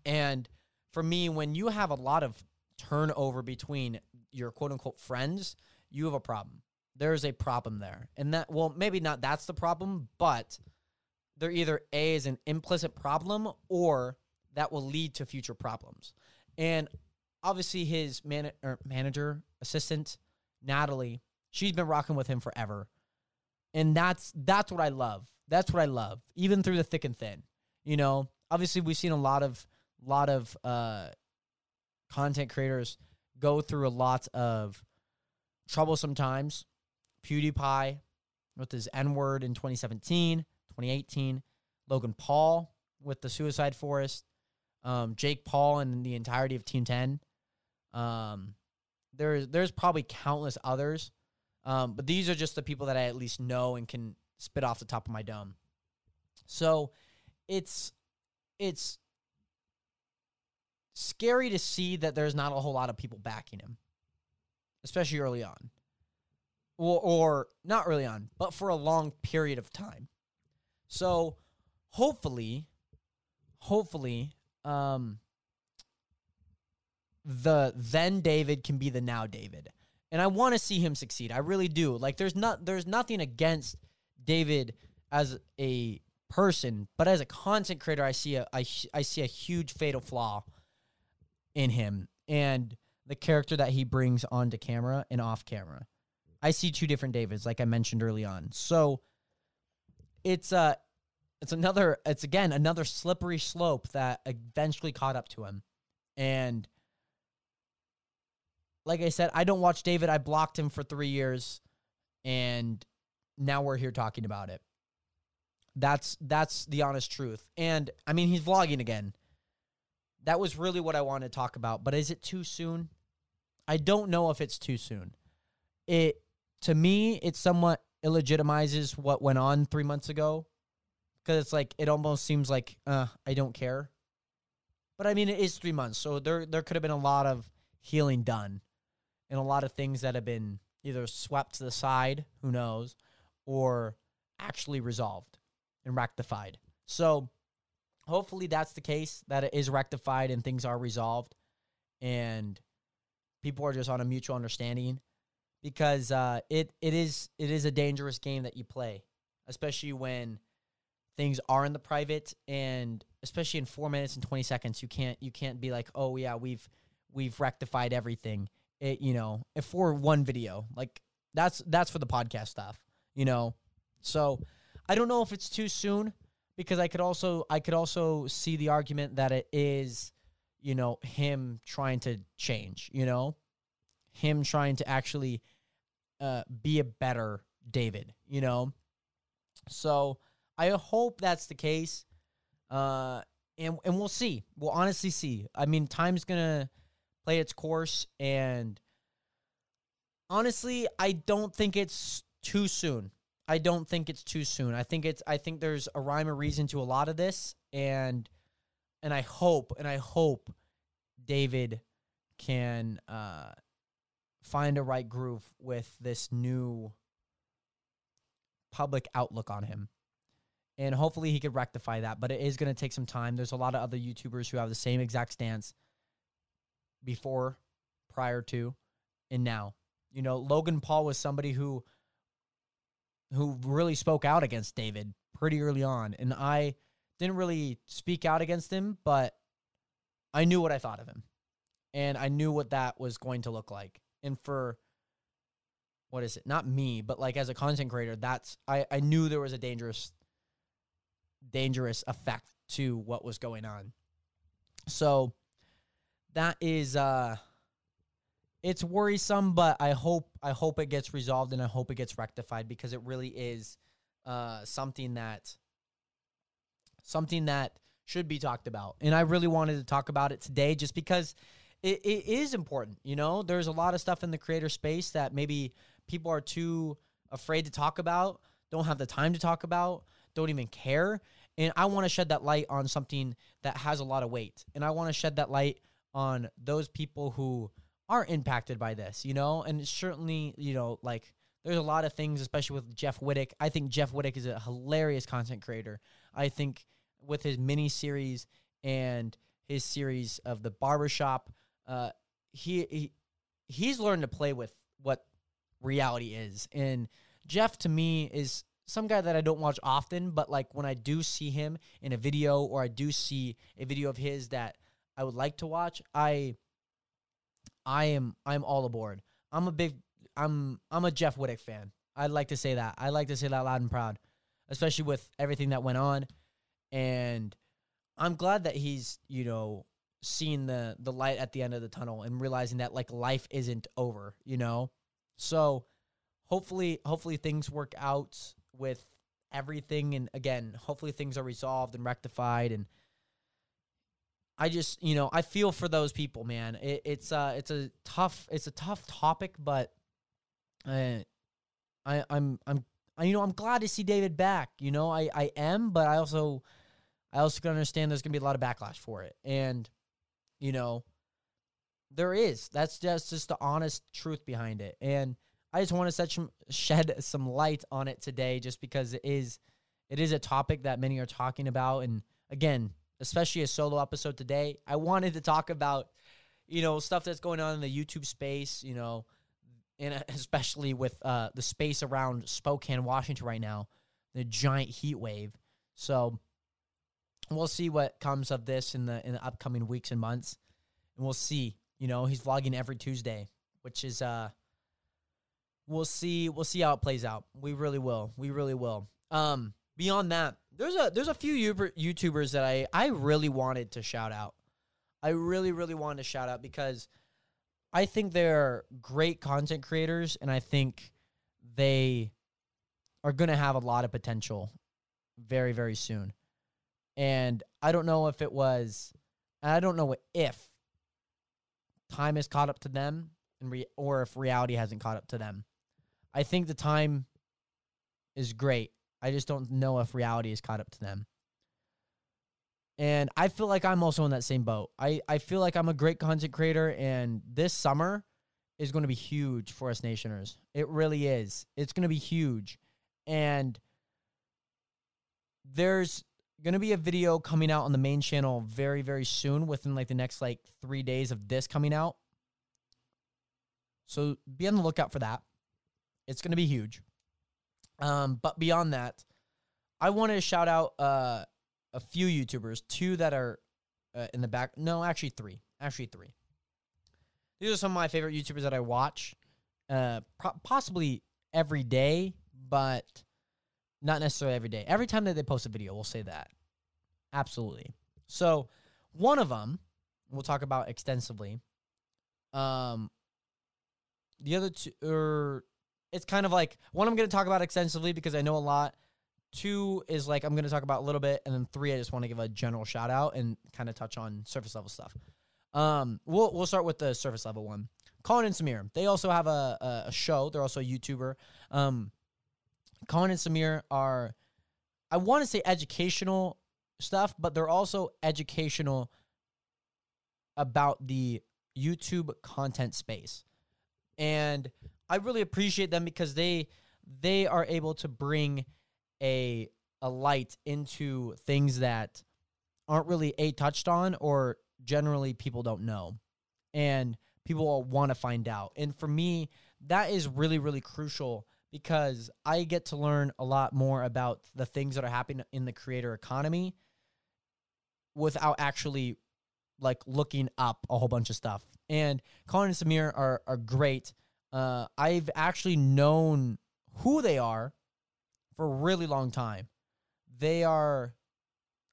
And for me, when you have a lot of turnover between your quote unquote friends, you have a problem. There's a problem there. And that, well, maybe not that's the problem, but there either A is an implicit problem or that will lead to future problems. And obviously, his man- er, manager, assistant, Natalie, she's been rocking with him forever. And that's that's what I love. That's what I love, even through the thick and thin. You know, obviously we've seen a lot of lot of uh, content creators go through a lot of troublesome times. PewDiePie with his N word in 2017, 2018. Logan Paul with the Suicide Forest. Um, Jake Paul and the entirety of Team 10. Um, there's there's probably countless others, um, but these are just the people that I at least know and can spit off the top of my dome. So it's it's scary to see that there's not a whole lot of people backing him, especially early on. Or, or not early on, but for a long period of time. So hopefully, hopefully, um, the then David can be the now David. And I want to see him succeed. I really do. Like there's not there's nothing against David as a person, but as a content creator, I see a I, I see a huge fatal flaw in him and the character that he brings onto camera and off camera. I see two different Davids, like I mentioned early on. So it's uh it's another it's again another slippery slope that eventually caught up to him. And like I said, I don't watch David. I blocked him for three years, and now we're here talking about it. That's that's the honest truth. And I mean, he's vlogging again. That was really what I wanted to talk about. But is it too soon? I don't know if it's too soon. It to me, it somewhat illegitimizes what went on three months ago, because it's like it almost seems like uh, I don't care. But I mean, it is three months, so there there could have been a lot of healing done and a lot of things that have been either swept to the side, who knows, or actually resolved and rectified. So hopefully that's the case, that it is rectified and things are resolved and people are just on a mutual understanding because uh, it it is it is a dangerous game that you play, especially when things are in the private and especially in four minutes and twenty seconds, you can't you can't be like, oh yeah, we've we've rectified everything it, you know, for one video. Like that's that's for the podcast stuff, you know. So I don't know if it's too soon because I could also I could also see the argument that it is, you know, him trying to change, you know, him trying to actually uh, be a better David, you know. So I hope that's the case, uh, and and we'll see. We'll honestly see. I mean, time's gonna play its course. And honestly, I don't think it's too soon. I don't think it's too soon. I think it's I think there's a rhyme or reason to a lot of this and and I hope and I hope David can uh find a right groove with this new public outlook on him. And hopefully he could rectify that, but it is going to take some time. There's a lot of other YouTubers who have the same exact stance before, prior to, and now. You know, Logan Paul was somebody who who really spoke out against David pretty early on, and I didn't really speak out against him, but I knew what I thought of him, and I knew what that was going to look like. And for what is it? Not me, but like as a content creator, that's I I knew there was a dangerous dangerous effect to what was going on. So that is uh it's worrisome, but I hope I hope it gets resolved and I hope it gets rectified because it really is uh something that something that should be talked about. And I really wanted to talk about it today just because it, it is important. You know, there's a lot of stuff in the creator space that maybe people are too afraid to talk about, don't have the time to talk about, don't even care. And I want to shed that light on something that has a lot of weight. And I want to shed that light on those people who are impacted by this, you know? And certainly, you know, like there's a lot of things, especially with Jeff Wittek. I think Jeff Wittek is a hilarious content creator. I think with his mini series and his series of the barbershop, uh, he, he he's learned to play with what reality is. And Jeff to me is some guy that I don't watch often, but like when I do see him in a video or I do see a video of his that I would like to watch, I I am I'm all aboard. I'm a big I'm I'm a Jeff Wittek fan. I'd like to say that. I like to say that loud and proud, especially with everything that went on. And I'm glad that he's, you know, seeing the the light at the end of the tunnel and realizing that like life isn't over, you know? So hopefully hopefully things work out with everything and again hopefully things are resolved and rectified and i just you know i feel for those people man. It, it's uh it's a tough it's a tough topic but I, i i'm i'm I, you know i'm glad to see david back you know? I i am but i also i also can understand there's gonna be a lot of backlash for it. And you know there is. That's just just the honest truth behind it. And I just want to set some, shed some light on it today, just because it is it is a topic that many are talking about, and again, especially a solo episode today, I wanted to talk about you know stuff that's going on in the YouTube space, you know, and especially with uh, the space around Spokane, Washington right now, the giant heat wave. So we'll see what comes of this in the in the upcoming weeks and months, and we'll see. You know, he's vlogging every Tuesday, which is uh we'll see we'll see how it plays out. We really will. We really will. Um beyond that, there's a there's a few YouTubers that I I really wanted to shout out. I really really wanted to shout out because I think they're great content creators and I think they are going to have a lot of potential very very soon. And I don't know if it was I don't know if time has caught up to them and re- or if reality hasn't caught up to them. I think the time is great. I just don't know if reality has caught up to them. And I feel like I'm also in that same boat. I, I feel like I'm a great content creator, and this summer is going to be huge for us Nationers. It really is. It's going to be huge. And there's to be a video coming out on the main channel very, very soon within like the next like three days of this coming out. So be on the lookout for that. It's to be huge. Um, but beyond that, I wanted to shout out uh, a few YouTubers, two that are uh, in the back. No, actually three. Actually three. These are some of my favorite YouTubers that I watch, uh, pro- possibly every day, but not necessarily every day. Every time that they post a video, we'll say that. Absolutely. So one of them we'll talk about extensively. Um, the other two, or er, it's kind of like one I'm going to talk about extensively because I know a lot. Two is like I'm going to talk about a little bit, and then three I just want to give a general shout out and kind of touch on surface level stuff. Um, we'll we'll start with the surface level one. Colin and Samir, they also have a a, a show. They're also a YouTuber. Um, Colin and Samir are, I want to say educational stuff, but they're also educational about the YouTube content space. And I really appreciate them because they they are able to bring a a light into things that aren't really a touched on or generally people don't know and people want to find out and for me that is really really crucial because I get to learn a lot more about the things that are happening in the creator economy without actually like looking up a whole bunch of stuff. And Colin and Samir are are great. Uh, I've actually known who they are for a really long time. They are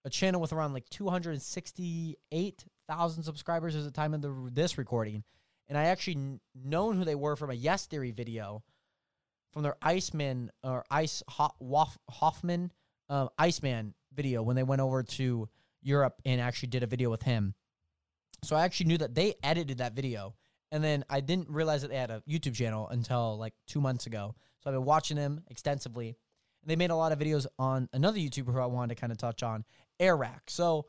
a channel with around like 268,000 subscribers at the time of the, this recording. And I actually kn- known who they were from a Yes Theory video from their Iceman or Ice Hoffman uh, Iceman video when they went over to Europe and actually did a video with him. So I actually knew that they edited that video. And then I didn't realize that they had a YouTube channel until like two months ago. So I've been watching them extensively. And they made a lot of videos on another YouTuber who I wanted to kind of touch on, Airrack. So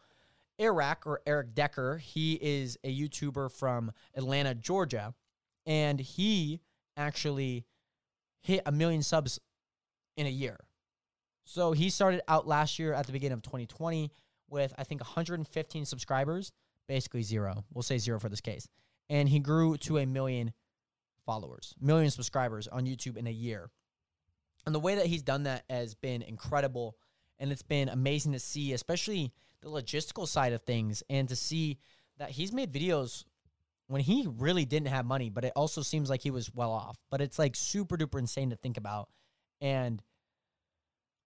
Airrack or Eric Decker, he is a YouTuber from Atlanta, Georgia. And he actually hit a million subs in a year. So he started out last year at the beginning of 2020 with, I think, 115 subscribers basically zero. We'll say zero for this case. And he grew to a million followers, million subscribers on YouTube in a year. And the way that he's done that has been incredible. And it's been amazing to see, especially the logistical side of things, and to see that he's made videos when he really didn't have money, but it also seems like he was well off. But it's like super duper insane to think about. And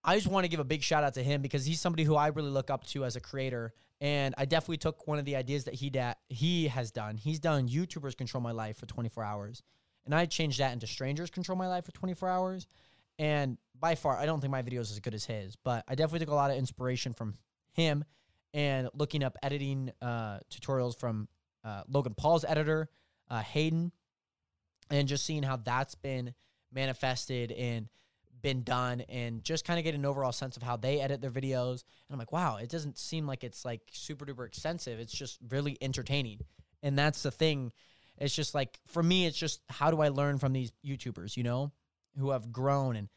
I just want to give a big shout out to him because he's somebody who I really look up to as a creator. And I definitely took one of the ideas that he da- he has done. He's done YouTubers control my life for 24 hours. And I changed that into strangers control my life for 24 hours. And by far, I don't think my video is as good as his, but I definitely took a lot of inspiration from him and looking up editing uh, tutorials from uh, Logan Paul's editor, uh, Hayden, and just seeing how that's been manifested and been done and just kind of get an overall sense of how they edit their videos. And I'm like, wow, it doesn't seem like it's like super duper extensive. It's just really entertaining. And that's the thing. It's just like, for me, it's just how do I learn from these YouTubers, you know, who have grown. And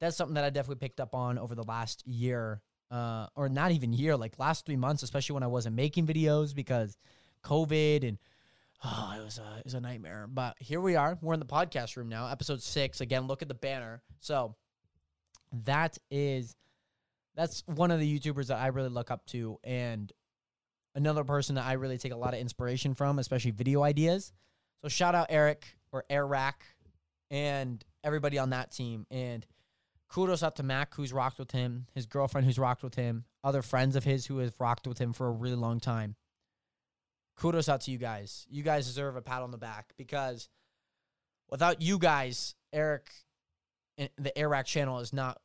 that's something that I definitely picked up on over the last year, uh, or not even year, like last three months, especially when I wasn't making videos because COVID and oh, it was a it was a nightmare. But here we are. We're in the podcast room now, episode six. Again, look at the banner. So that is that's one of the YouTubers that I really look up to, and another person that I really take a lot of inspiration from, especially video ideas. So shout out Eric or Airrack and everybody on that team. And kudos out to Mac who's rocked with him, his girlfriend who's rocked with him, other friends of his who have rocked with him for a really long time kudos out to you guys. You guys deserve a pat on the back because without you guys, Eric, eh, the Airrack channel is not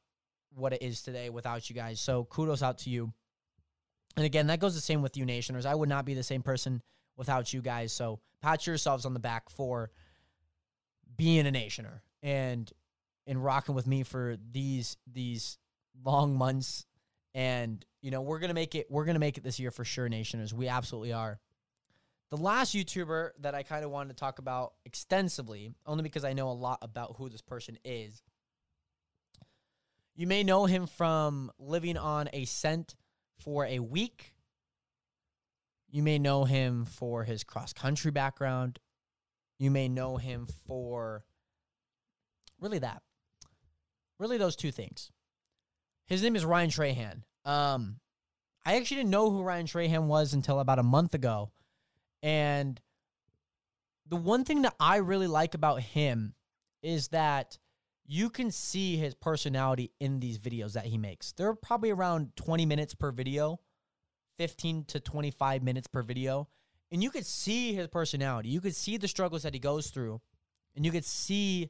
what it is today without you guys. So kudos out to you. And again, that goes the same with you Nationers. I would not be the same person without you guys. So pat yourselves on the back for being a Nationer and and rocking with me for these these long months. And you know we're gonna make it. We're gonna make it this year for sure, Nationers. We absolutely are. The last YouTuber that I kind of wanted to talk about extensively, only because I know a lot about who this person is. You may know him from living on a cent for a week. You may know him for his cross country background. You may know him for really that. Really, those two things. His name is Ryan Trahan. Um, I actually didn't know who Ryan Trahan was until about a month ago and the one thing that I really like about him is that you can see his personality in these videos that he makes. They're probably around 20 minutes per video, 15 to 25 minutes per video. And you could see his personality. You could see the struggles that he goes through. And you could see,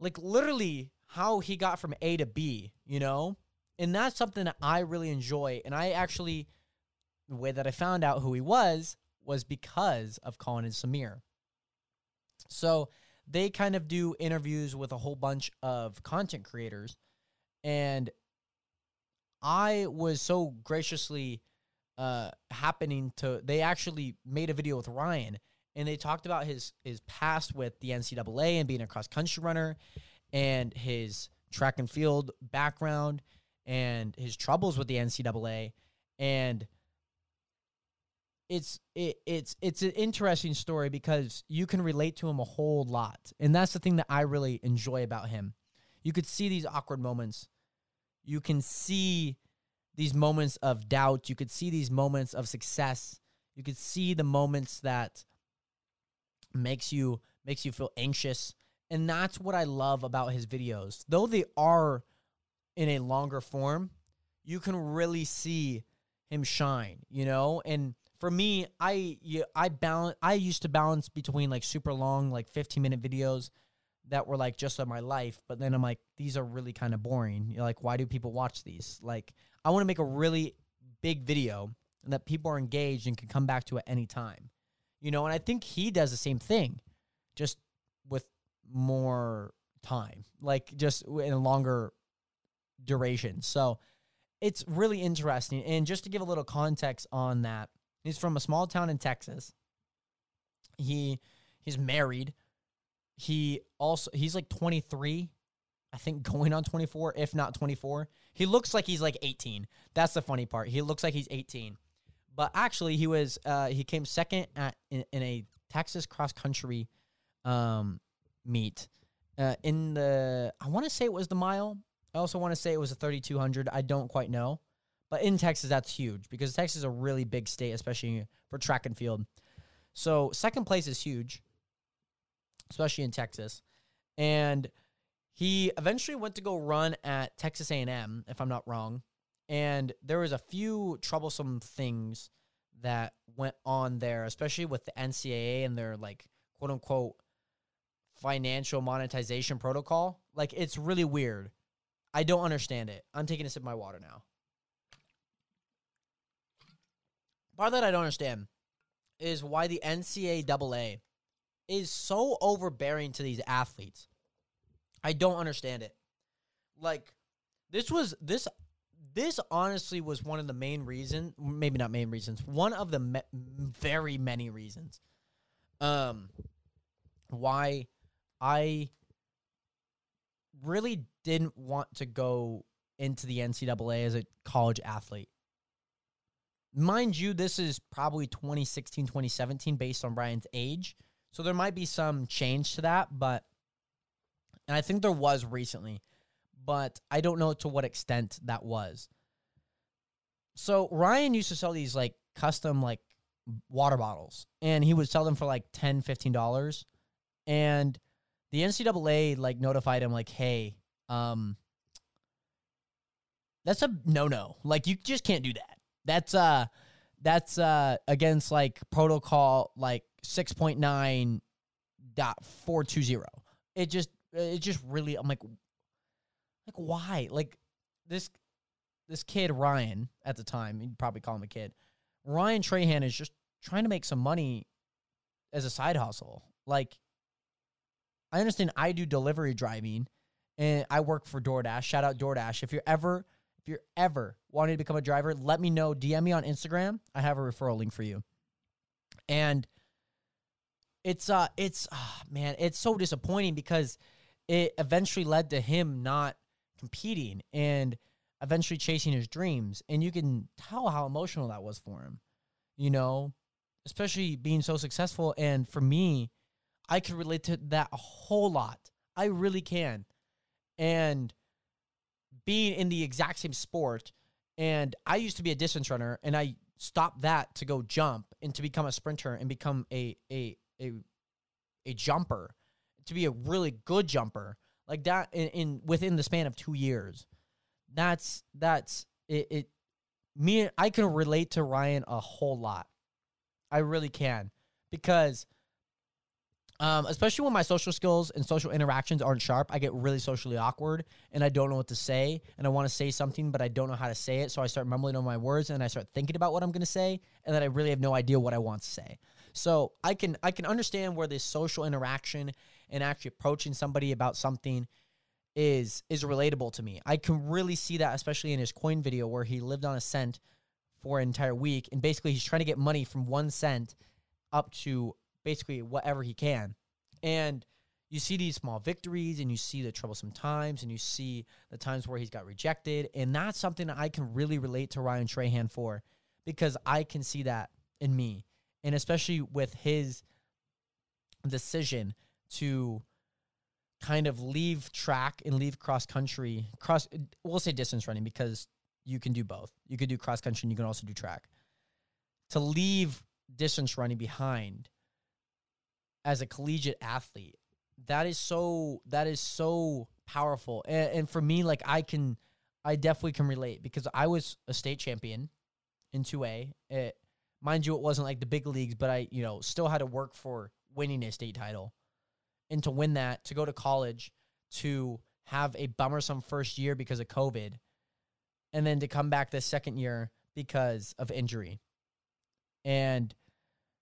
like, literally how he got from A to B, you know? And that's something that I really enjoy. And I actually the way that I found out who he was was because of Colin and Samir. So they kind of do interviews with a whole bunch of content creators. And I was so graciously uh, happening to, they actually made a video with Ryan and they talked about his his past with the NCAA and being a cross country runner and his track and field background and his troubles with the NCAA and it's it, it's it's an interesting story because you can relate to him a whole lot, and that's the thing that I really enjoy about him. You could see these awkward moments. You can see these moments of doubt. You could see these moments of success. You could see the moments that makes you makes you feel anxious, and that's what I love about his videos. Though they are in a longer form, you can really see him shine, you know? And for me, I I balance I used to balance between like super long like 15 minute videos that were like just of my life, but then I'm like these are really kind of boring. You're like why do people watch these? Like I want to make a really big video that people are engaged and can come back to at any time. You know, and I think he does the same thing just with more time, like just in a longer duration. So it's really interesting. And just to give a little context on that, he's from a small town in Texas. He he's married. He also he's like 23, I think going on 24, if not 24. He looks like he's like 18. That's the funny part. He looks like he's 18. But actually he was uh he came second at in, in a Texas cross country um meet. Uh, in the I want to say it was the mile I also want to say it was a 3200. I don't quite know. But in Texas, that's huge because Texas is a really big state, especially for track and field. So second place is huge, especially in Texas. And he eventually went to go run at Texas A&M, if I'm not wrong. And there was a few troublesome things that went on there, especially with the NCAA and their like quote unquote financial monetization protocol. Like it's really weird I don't understand it. I'm taking a sip of my water now. Part that I don't understand is why the NCAA is so overbearing to these athletes. I don't understand it. Like this was this this honestly was one of the main reasons, maybe not main reasons, one of the me- very many reasons um why I really didn't want to go into the NCAA as a college athlete. Mind you, this is probably 2016, 2017 based on Ryan's age. So there might be some change to that, but and I think there was recently, but I don't know to what extent that was. So Ryan used to sell these like custom like water bottles and he would sell them for like 10 $15 and the NCAA like notified him like, hey, um, that's a no no. Like you just can't do that. That's uh that's uh against like protocol like six point nine dot four two zero. It just it just really I'm like like why? Like this this kid Ryan at the time, you'd probably call him a kid. Ryan Trahan is just trying to make some money as a side hustle. Like I understand I do delivery driving and I work for DoorDash. Shout out DoorDash. If you're ever if you're ever wanting to become a driver, let me know. DM me on Instagram. I have a referral link for you. And it's uh it's oh, man, it's so disappointing because it eventually led to him not competing and eventually chasing his dreams. And you can tell how emotional that was for him. You know, especially being so successful and for me, I can relate to that a whole lot. I really can. And being in the exact same sport, and I used to be a distance runner, and I stopped that to go jump and to become a sprinter and become a a a a jumper, to be a really good jumper like that in, in within the span of two years. That's that's it, it. Me, I can relate to Ryan a whole lot. I really can because um, especially when my social skills and social interactions aren't sharp, I get really socially awkward and I don't know what to say. And I want to say something, but I don't know how to say it. So I start mumbling on my words and I start thinking about what I'm going to say. And then I really have no idea what I want to say. So I can I can understand where this social interaction and actually approaching somebody about something is is relatable to me. I can really see that, especially in his coin video where he lived on a cent for an entire week, and basically he's trying to get money from one cent up to basically whatever he can. And you see these small victories and you see the troublesome times and you see the times where he's got rejected. And that's something that I can really relate to Ryan Trahan for because I can see that in me. And especially with his decision to kind of leave track and leave cross country, cross, we'll say distance running because you can do both. You could do cross country and you can also do track. To leave distance running behind as a collegiate athlete, that is so, that is so powerful. And, and for me, like I can, I definitely can relate because I was a state champion in 2A. It, mind you, it wasn't like the big leagues, but I, you know, still had to work for winning a state title. And to win that, to go to college, to have a bummersome first year because of COVID, and then to come back the second year because of injury. And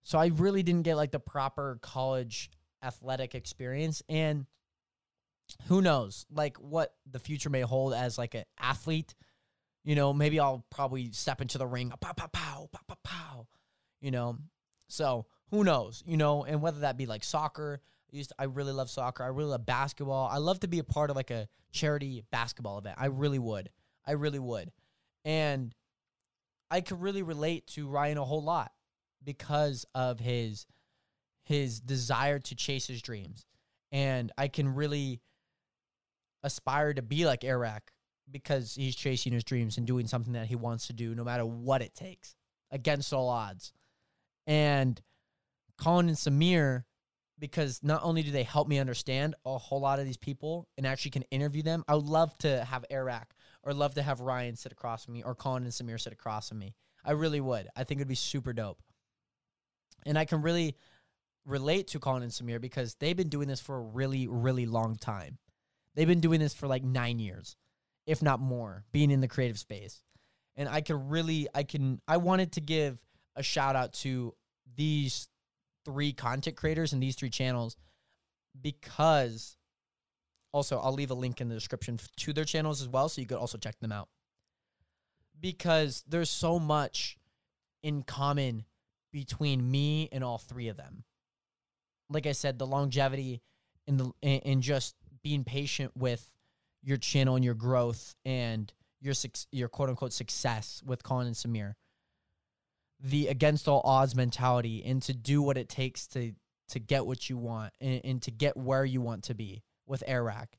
so I really didn't get like the proper college athletic experience. And who knows, like what the future may hold as like an athlete. You know, maybe I'll probably step into the ring, pow, pow, pow, pow, pow, pow. You know, so who knows? You know, and whether that be like soccer, I used to, I really love soccer. I really love basketball. I love to be a part of like a charity basketball event. I really would. I really would. And I could really relate to Ryan a whole lot because of his his desire to chase his dreams. And I can really aspire to be like Eric because he's chasing his dreams and doing something that he wants to do no matter what it takes against all odds. And Colin and Samir, because not only do they help me understand a whole lot of these people and actually can interview them, I would love to have Eric or love to have Ryan sit across from me or Colin and Samir sit across from me. I really would. I think it'd be super dope. And I can really relate to Colin and Samir because they've been doing this for a really, really long time. They've been doing this for like nine years, if not more, being in the creative space. And I can really, I can, I wanted to give a shout out to these three content creators and these three channels because also I'll leave a link in the description to their channels as well so you could also check them out. Because there's so much in common between me and all three of them. Like I said, the longevity and the and just being patient with your channel and your growth and your your quote unquote success with Colin and Samir. The against all odds mentality and to do what it takes to to get what you want and, and to get where you want to be with Eric.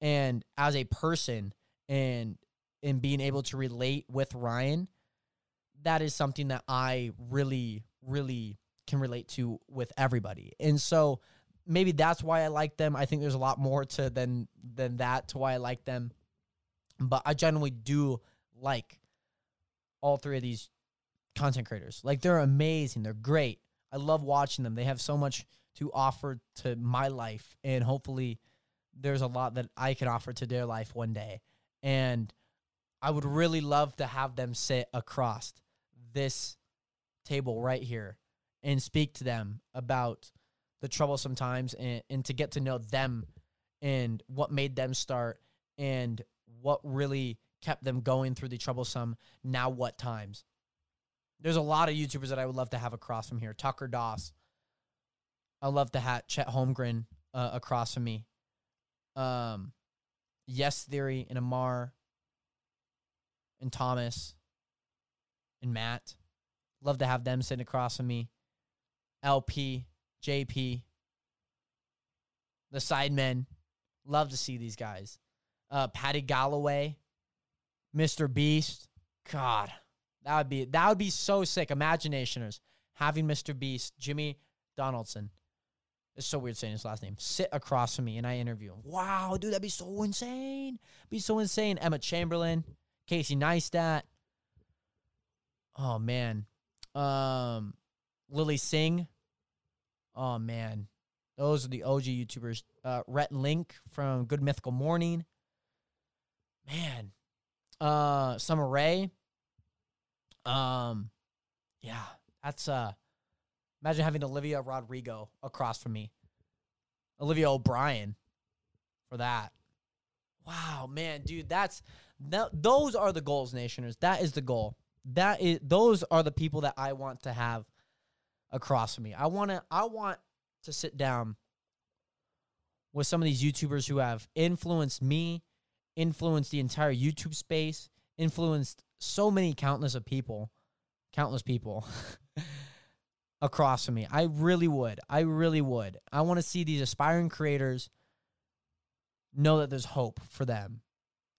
And as a person and and being able to relate with Ryan, that is something that I really, really can relate to with everybody. And so maybe that's why I like them. I think there's a lot more to than than that to why I like them. But I generally do like all three of these content creators. Like they're amazing. They're great. I love watching them. They have so much to offer to my life and hopefully there's a lot that I can offer to their life one day. And I would really love to have them sit across this table right here and speak to them about the troublesome times and, and to get to know them and what made them start and what really kept them going through the troublesome now what times. There's a lot of YouTubers that I would love to have across from here. Tucker Doss. I love to have Chet Holmgren uh, across from me. Um, Yes Theory and Amar and Thomas and Matt. Love to have them sitting across from me. LP, JP, the Sidemen. Love to see these guys. Uh, Paddy Galloway, Mr. Beast. God, that would be that would be so sick. Imaginationers having Mr. Beast, Jimmy Donaldson. It's so weird saying his last name. Sit across from me and I interview him. Wow, dude, that'd be so insane. Be so insane. Emma Chamberlain, Casey Neistat. Oh man. Um Lilly Singh. Oh man, those are the OG YouTubers. Uh, Rhett Link from Good Mythical Morning. Man, uh, Summer Rae. Um, yeah, that's uh. Imagine having Olivia Rodrigo across from me. Olivia O'Brien for that. Wow, man, dude, that's that, those are the goals, nationers. That is the goal. That is those are the people that I want to have across from me. I want to I want to sit down with some of these YouTubers who have influenced me, influenced the entire YouTube space, influenced so many countless of people, countless people. across from me. I really would. I really would. I want to see these aspiring creators know that there's hope for them.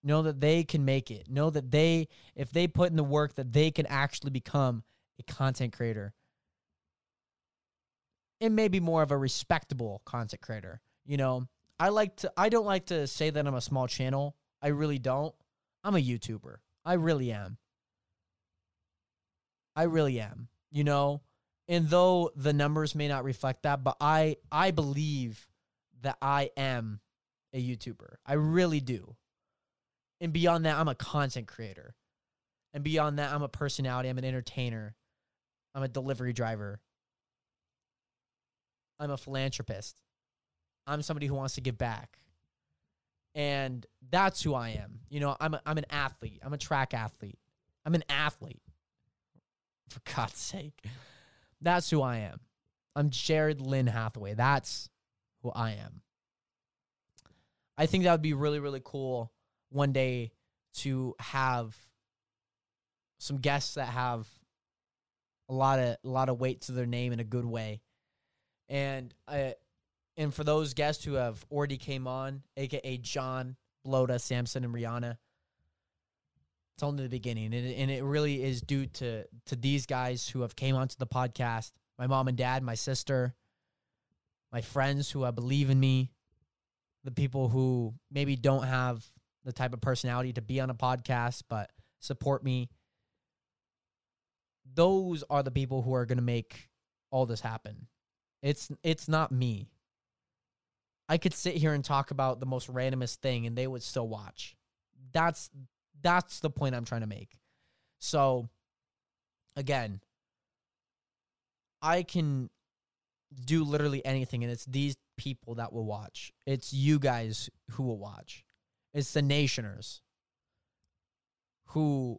Know that they can make it. Know that they, if they put in the work, that they can actually become a content creator. It may be more of a respectable content creator. You know, I like to, I don't like to say that I'm a small channel. I really don't. I'm a YouTuber. I really am. I really am. You know, and though the numbers may not reflect that, but I I believe that I am a YouTuber. I really do. And beyond that, I'm a content creator. And beyond that, I'm a personality, I'm an entertainer. I'm a delivery driver. I'm a philanthropist. I'm somebody who wants to give back. And that's who I am. You know, I'm a, I'm an athlete. I'm a track athlete. I'm an athlete. For God's sake. That's who I am. I'm Jared Lynn Hathaway. That's who I am. I think that would be really, really cool one day to have some guests that have a lot of a lot of weight to their name in a good way. And I and for those guests who have already came on, aka John, Bloda, Samson, and Rihanna, it's only the beginning, and it, and it really is due to to these guys who have came onto the podcast. My mom and dad, my sister, my friends who I believe in me, the people who maybe don't have the type of personality to be on a podcast but support me. Those are the people who are going to make all this happen. It's it's not me. I could sit here and talk about the most randomest thing and they would still watch. That's that's the point I'm trying to make. So, again, I can do literally anything, and it's these people that will watch. It's you guys who will watch. It's the nationers who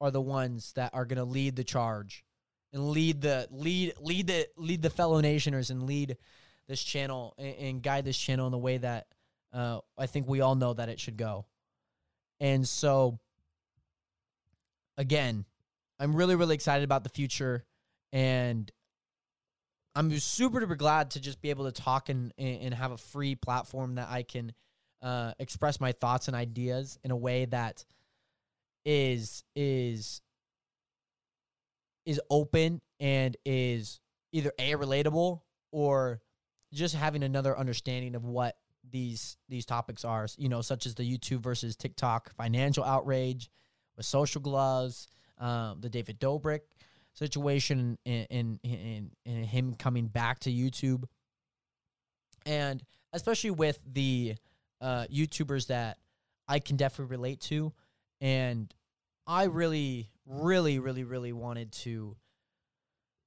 are the ones that are going to lead the charge and lead the lead lead the lead the fellow nationers and lead this channel and, and guide this channel in the way that uh, I think we all know that it should go. And so, again, I'm really, really excited about the future. And I'm super duper glad to just be able to talk and, and have a free platform that I can uh, express my thoughts and ideas in a way that is is is open and is either a relatable or just having another understanding of what these these topics are, you know, such as the YouTube versus TikTok financial outrage with social gloves, um, the David Dobrik situation, and in, in, in him coming back to YouTube, and especially with the uh, YouTubers that I can definitely relate to, and I really, really, really, really wanted to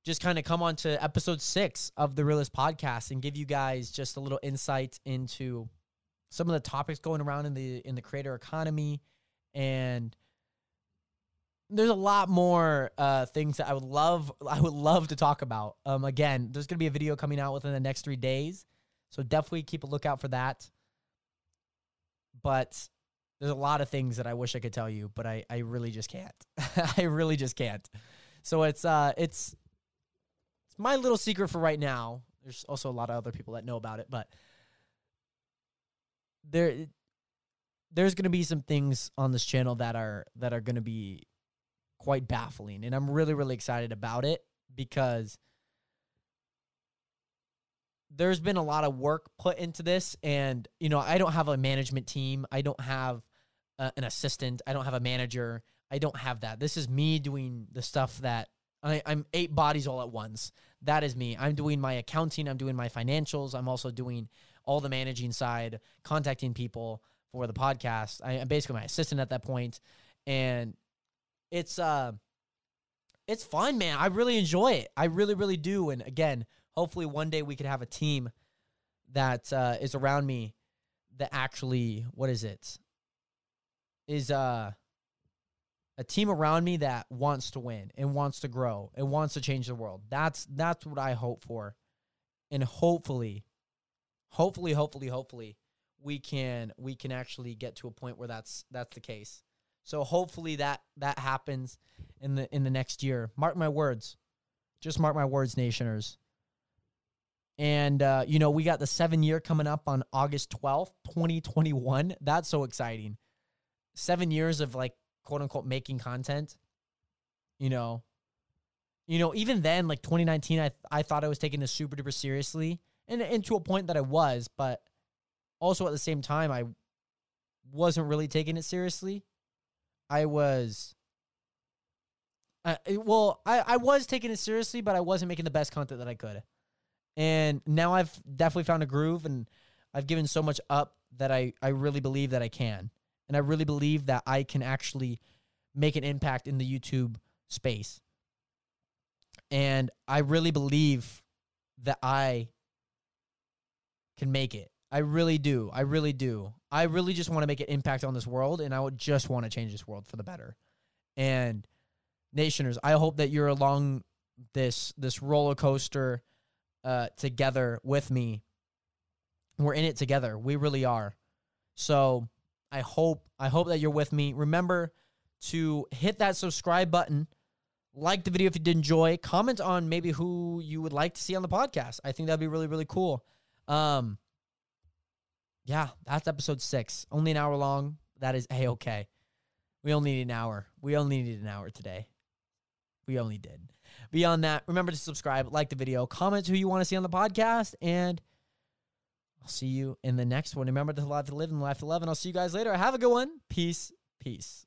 just kind of come on to episode six of the Realest podcast and give you guys just a little insight into some of the topics going around in the in the creator economy and there's a lot more uh, things that I would love I would love to talk about. Um, again, there's gonna be a video coming out within the next three days, so definitely keep a lookout for that. But there's a lot of things that I wish I could tell you, but I I really just can't. I really just can't. So it's uh it's my little secret for right now. There's also a lot of other people that know about it, but there there's going to be some things on this channel that are that are going to be quite baffling and I'm really really excited about it because there's been a lot of work put into this and you know I don't have a management team, I don't have uh, an assistant, I don't have a manager, I don't have that. This is me doing the stuff that I, I'm eight bodies all at once. That is me. I'm doing my accounting. I'm doing my financials. I'm also doing all the managing side, contacting people for the podcast. I, am basically my assistant at that point, and it's uh, it's fun, man. I really enjoy it. I really, really do. And again, hopefully one day we could have a team that uh, is around me that actually, what is it? Is uh a team around me that wants to win and wants to grow and wants to change the world. That's that's what I hope for. And hopefully hopefully hopefully hopefully we can we can actually get to a point where that's that's the case. So hopefully that that happens in the in the next year. Mark my words. Just mark my words, Nationers. And, uh, you know, we got the seven year coming up on August 12th, 2021. That's so exciting. Seven years of like, quote unquote, making content. You know, you know, even then, like 2019, I, I thought I was taking this super duper seriously and, and to a point that I was, but also at the same time, I wasn't really taking it seriously. I was, uh, well, I, I was taking it seriously, but I wasn't making the best content that I could. And now I've definitely found a groove and I've given so much up that I, I really believe that I can. And I really believe that I can actually make an impact in the YouTube space. And I really believe that I can make it. I really do. I really do. I really just want to make an impact on this world and I would just want to change this world for the better. And nationers, I hope that you're along this this roller coaster uh, together with me. We're in it together. We really are. So I hope I hope that you're with me. Remember to hit that subscribe button, like the video if you did enjoy, comment on maybe who you would like to see on the podcast. I think that'd be really really cool. Um, yeah, that's episode six. Only an hour long. That is a okay. We only need an hour. We only needed an hour today. We only did. Beyond that, remember to subscribe, like the video, comment who you want to see on the podcast, and I'll see you in the next one. Remember to live to live and life to love, and I'll see you guys later. Have a good one. Peace. Peace.